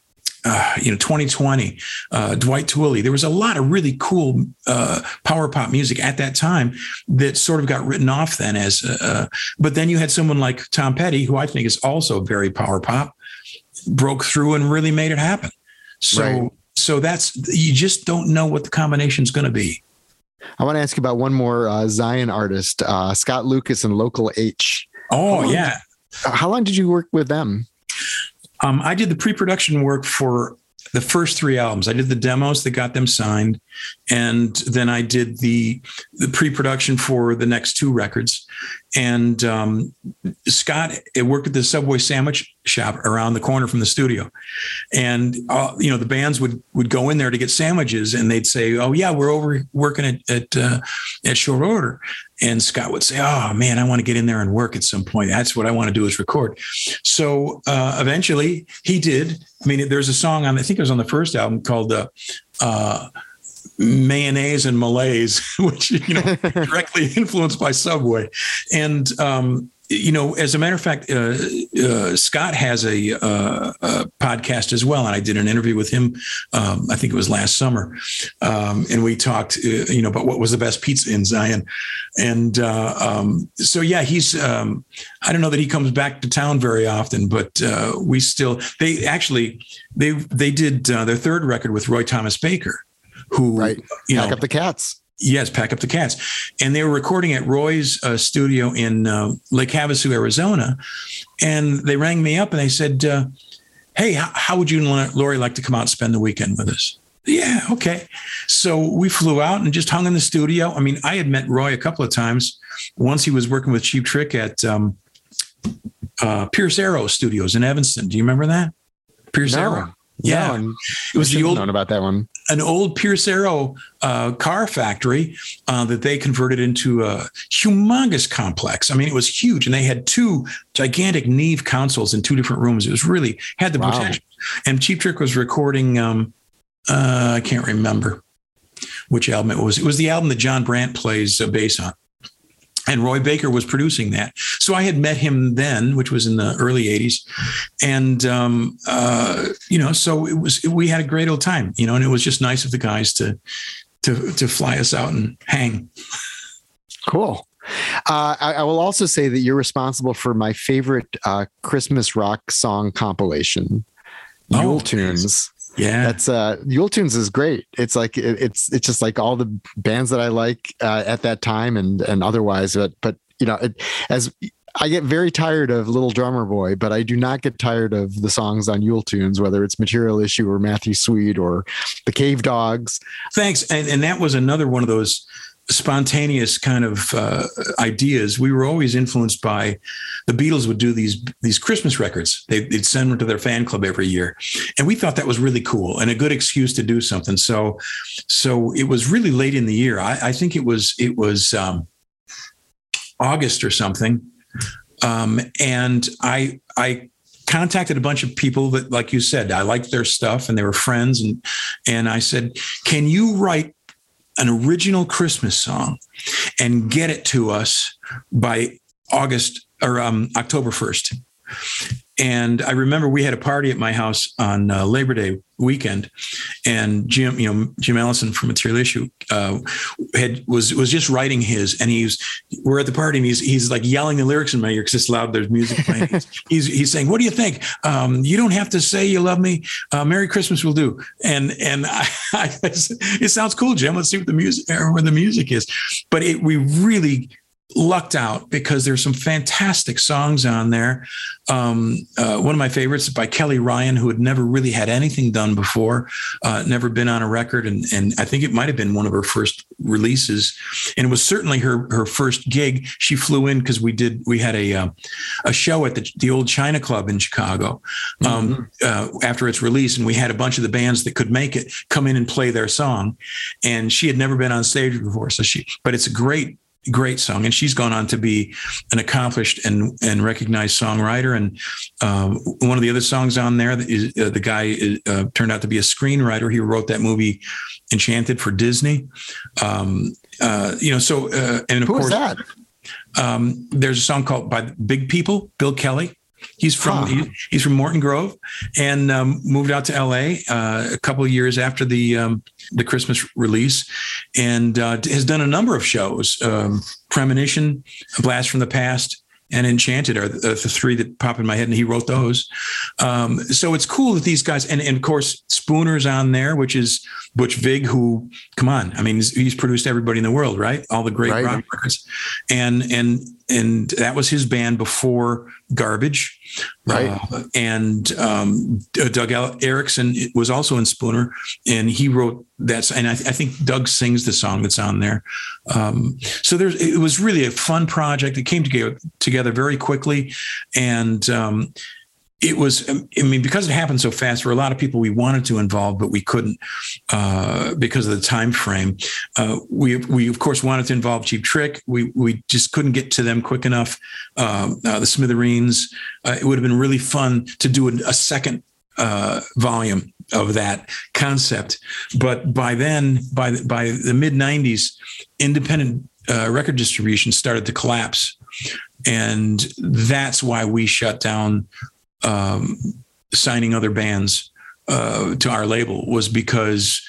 uh, you know 2020 uh, dwight twilley there was a lot of really cool uh, power pop music at that time that sort of got written off then as uh, uh, but then you had someone like tom petty who i think is also very power pop broke through and really made it happen. So right. so that's you just don't know what the combination is going to be. I want to ask you about one more uh, zion artist scott lucas and local h. Oh how yeah. how long did you work with them um, I did the pre-production work for the first three albums. I did the demos that got them signed, and then I did the the pre-production for the next two records. And um, Scott it worked at the Subway sandwich shop around the corner from the studio, and uh, you know the bands would would go in there to get sandwiches, and they'd say, "Oh yeah, we're over working at at, uh, at short order." And Scott would say, "Oh man, I want to get in there and work at some point. That's what I want to do is record." So uh, eventually, he did. I mean, there's a song on I think it was on the first album called uh, uh, mayonnaise and malaise, which you know directly influenced by Subway, and um, you know, as a matter of fact, uh, uh, Scott has a, uh, a, podcast as well, and I did an interview with him. Um, I think it was last summer, um, and we talked, uh, you know, about what was the best pizza in Zion, and uh, um, so yeah, he's. Um, I don't know that he comes back to town very often, but uh, we still. They actually they they did their third record with Roy Thomas Baker, who right. you Pack know, up the cats. Yes, pack up the cats. And they were recording at Roy's uh, studio in uh, Lake Havasu, Arizona. And they rang me up and they said, uh, Hey, how, how would you and Laurie like to come out and spend the weekend with us? Yeah, okay. So we flew out and just hung in the studio. I mean, I had met Roy a couple of times. Once he was working with Cheap Trick at um, uh, Pierce Arrow Studios in Evanston. Do you remember that? Pierce no. Arrow. Yeah, no, it was the old known about that one. An old Pierce Arrow uh, car factory uh, that they converted into a humongous complex. I mean, it was huge, and they had two gigantic Neve consoles in two different rooms. It was really had the wow. potential. And Cheap Trick was recording. Um, uh, I can't remember which album it was. It was the album that Jon Brant plays uh, bass on and Roy Baker was producing that. So I had met him then, which was in the early '80s, and um, uh, you know, so it was we had a great old time, you know, and it was just nice of the guys to to to fly us out and hang. Cool. Uh, I, I, will also say that you're responsible for my favorite uh, Christmas rock song compilation, Yule oh, Tunes. Yeah, that's uh, Yule Tunes is great. It's like it, it's it's just like all the bands that I like uh, at that time and and otherwise. But but you know, it, as I get very tired of Little Drummer Boy, but I do not get tired of the songs on Yule Tunes, whether it's Material Issue or Matthew Sweet or the Cavedogs. Thanks, and and that was another one of those spontaneous kind of uh, ideas. We were always influenced by the Beatles would do these these Christmas records. They, would send them to their fan club every year, and we thought that was really cool and a good excuse to do something. So, so it was really late in the year. I, I think it was it was um, August or something, um, and I I contacted a bunch of people that like you said i liked their stuff and they were friends and and i said can you write an original Christmas song and get it to us by August or um, October 1st. And I remember we had a party at my house on uh, Labor Day weekend, and Jim, you know, Jim Ellison from Material Issue, uh, had was was just writing his, and he's we're at the party, and he's he's like yelling the lyrics in my ear because it's loud. There's music playing. he's he's saying, "What do you think? Um, you don't have to say you love me. Uh, Merry Christmas will do." And and I, I, it sounds cool, Jim. Let's see what the music or where the music is. But it, we really lucked out because there's some fantastic songs on there. Um, uh, one of my favorites by Kelly Ryan, who had never really had anything done before, uh, never been on a record, and and I think it might have been one of her first releases, and it was certainly her her first gig. She flew in because we did we had a uh, a show at the the old China Club in Chicago um, mm-hmm. after its release, and we had a bunch of the bands that could make it come in and play their song, and she had never been on stage before, so she but it's a great great song. And she's gone on to be an accomplished and, and recognized songwriter. And um, one of the other songs on there is uh, the guy uh, turned out to be a screenwriter. He wrote that movie Enchanted for Disney. Um, uh, you know, so, uh, and of Who course, that? Um, there's a song called by Big People, Bill Kelly. He's from huh. he, he's from Morton Grove and um, moved out to L.A. Uh, a couple of years after the um, the Christmas release, and uh, has done a number of shows. Um, Premonition, A Blast from the Past, and Enchanted are the, the, three that pop in my head, and he wrote those. Um, so it's cool that these guys, and, and of course Spooner's on there, which is Butch Vig, who, come on, I mean, he's, he's produced everybody in the world, right? All the great right. rock records, and and and that was his band before Garbage, right? Uh, and um, Duke Erikson was also in Spooner, and he wrote that. And I, I think Duke sings the song that's on there. Um, so there's it was really a fun project. It came together together very quickly, and um, it was i mean because it happened so fast for a lot of people we wanted to involve but we couldn't uh, because of the time frame. Uh, we we of course wanted to involve cheap trick. We we just couldn't get to them quick enough. Um, uh, the smithereens uh, it would have been really fun to do a, a second uh, volume of that concept. But by then by the, by the mid 90s independent uh, record distribution started to collapse. And that's why we shut down um, signing other bands uh, to our label was because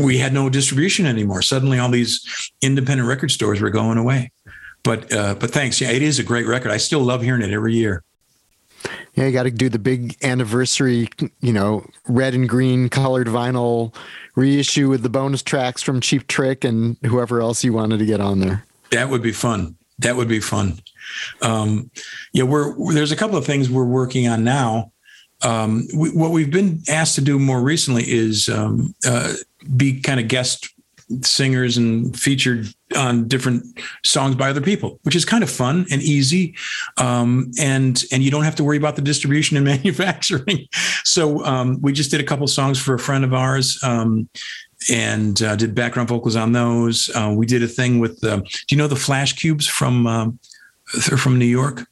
we had no distribution anymore. Suddenly, all these independent record stores were going away. But uh, but thanks, yeah, it is a great record. I still love hearing it every year. Yeah, you got to do the big anniversary, you know, red and green colored vinyl reissue with the bonus tracks from Cheap Trick and whoever else you wanted to get on there. That would be fun. That would be fun. Um, yeah, we're there's a couple of things we're working on now. Um, we, what we've been asked to do more recently is um, uh, be kind of guest singers and featured on different songs by other people, which is kind of fun and easy, um, and and you don't have to worry about the distribution and manufacturing. So um, we just did a couple songs for a friend of ours, um, and uh, did background vocals on those. Uh, we did a thing with, uh, do you know the Flashcubes from um, they're from New York?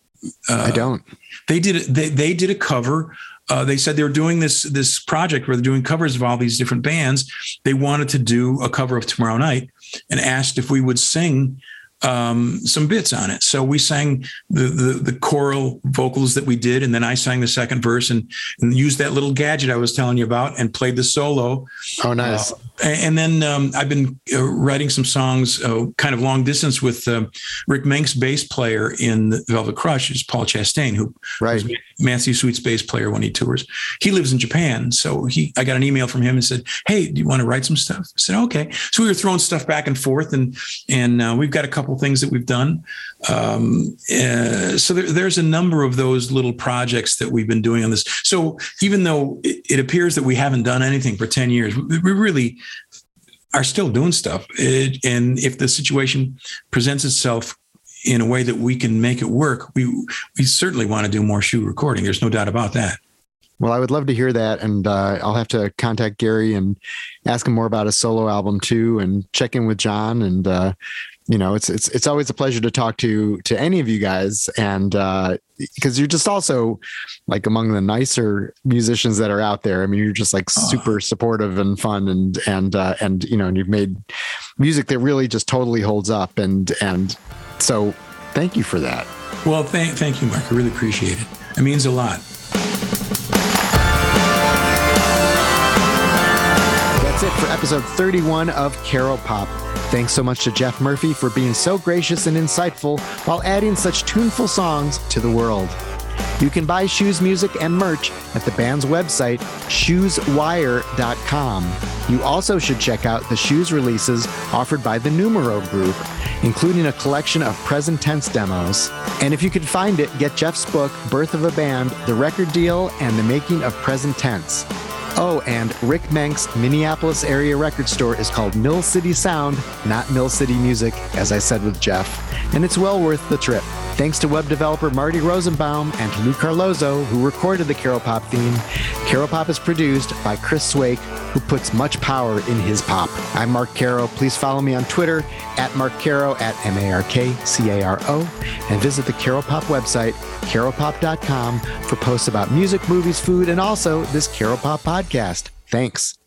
Uh, I don't. They did they they did a cover. Uh, they said they were doing this this project where they're doing covers of all these different bands. They wanted to do a cover of Tomorrow Night and asked if we would sing um, some bits on it. So we sang the, the, the choral vocals that we did, and then I sang the second verse and, and used that little gadget I was telling you about and played the solo. Oh, nice! Uh, and then um, I've been uh, writing some songs, uh, kind of long distance with uh, Ric Menck's bass player in Velvet Crush, is Paul Chastain, who right. Matthew Sweet's bass player when he tours. He lives in Japan, so he I got an email from him and said, "Hey, do you want to write some stuff?" I said, "Okay." So we were throwing stuff back and forth, and and uh, we've got a couple things that we've done. Um, uh, so there, there's a number of those little projects that we've been doing on this. So even though it, it appears that we haven't done anything for ten years, we, we really are still doing stuff. It, and if the situation presents itself in a way that we can make it work, we we certainly want to do more shoe recording. There's no doubt about that. Well, I would love to hear that, and uh, I'll have to contact Gary and ask him more about his solo album too, and check in with John. And uh, you know, it's it's it's always a pleasure to talk to to any of you guys, and because uh, you're just also like among the nicer musicians that are out there. I mean, you're just like super supportive and fun, and and uh, and you know, and you've made music that really just totally holds up, and and so thank you for that. Well, thank, thank you, Mark. I really appreciate it. It means a lot. That's it for episode 31 of Caro Pop. Thanks so much to Jeff Murphy for being so gracious and insightful while adding such tuneful songs to the world. You can buy Shoes music and merch at the band's website, shoeswire.com. You also should check out the Shoes releases offered by the Numero Group, including a collection of present tense demos. And if you can find it, get Jeff's book, Birth of a Band, The Record Deal, and the Making of Present Tense. Oh, and Ric Menck's Minneapolis area record store is called Mill City Sound, not Mill City Music, as I said with Jeff, and it's well worth the trip. Thanks to web developer Marty Rosenbaum and Lou Carlozo, who recorded the Caro Pop theme. Caro Pop is produced by Chris Swake, who puts much power in his pop. I'm Mark Caro. Please follow me on Twitter at Mark Caro at M A R K C A R O and visit the Caro Pop website, caropop.com, for posts about music, movies, food, and also this Caro Pop podcast. Thanks.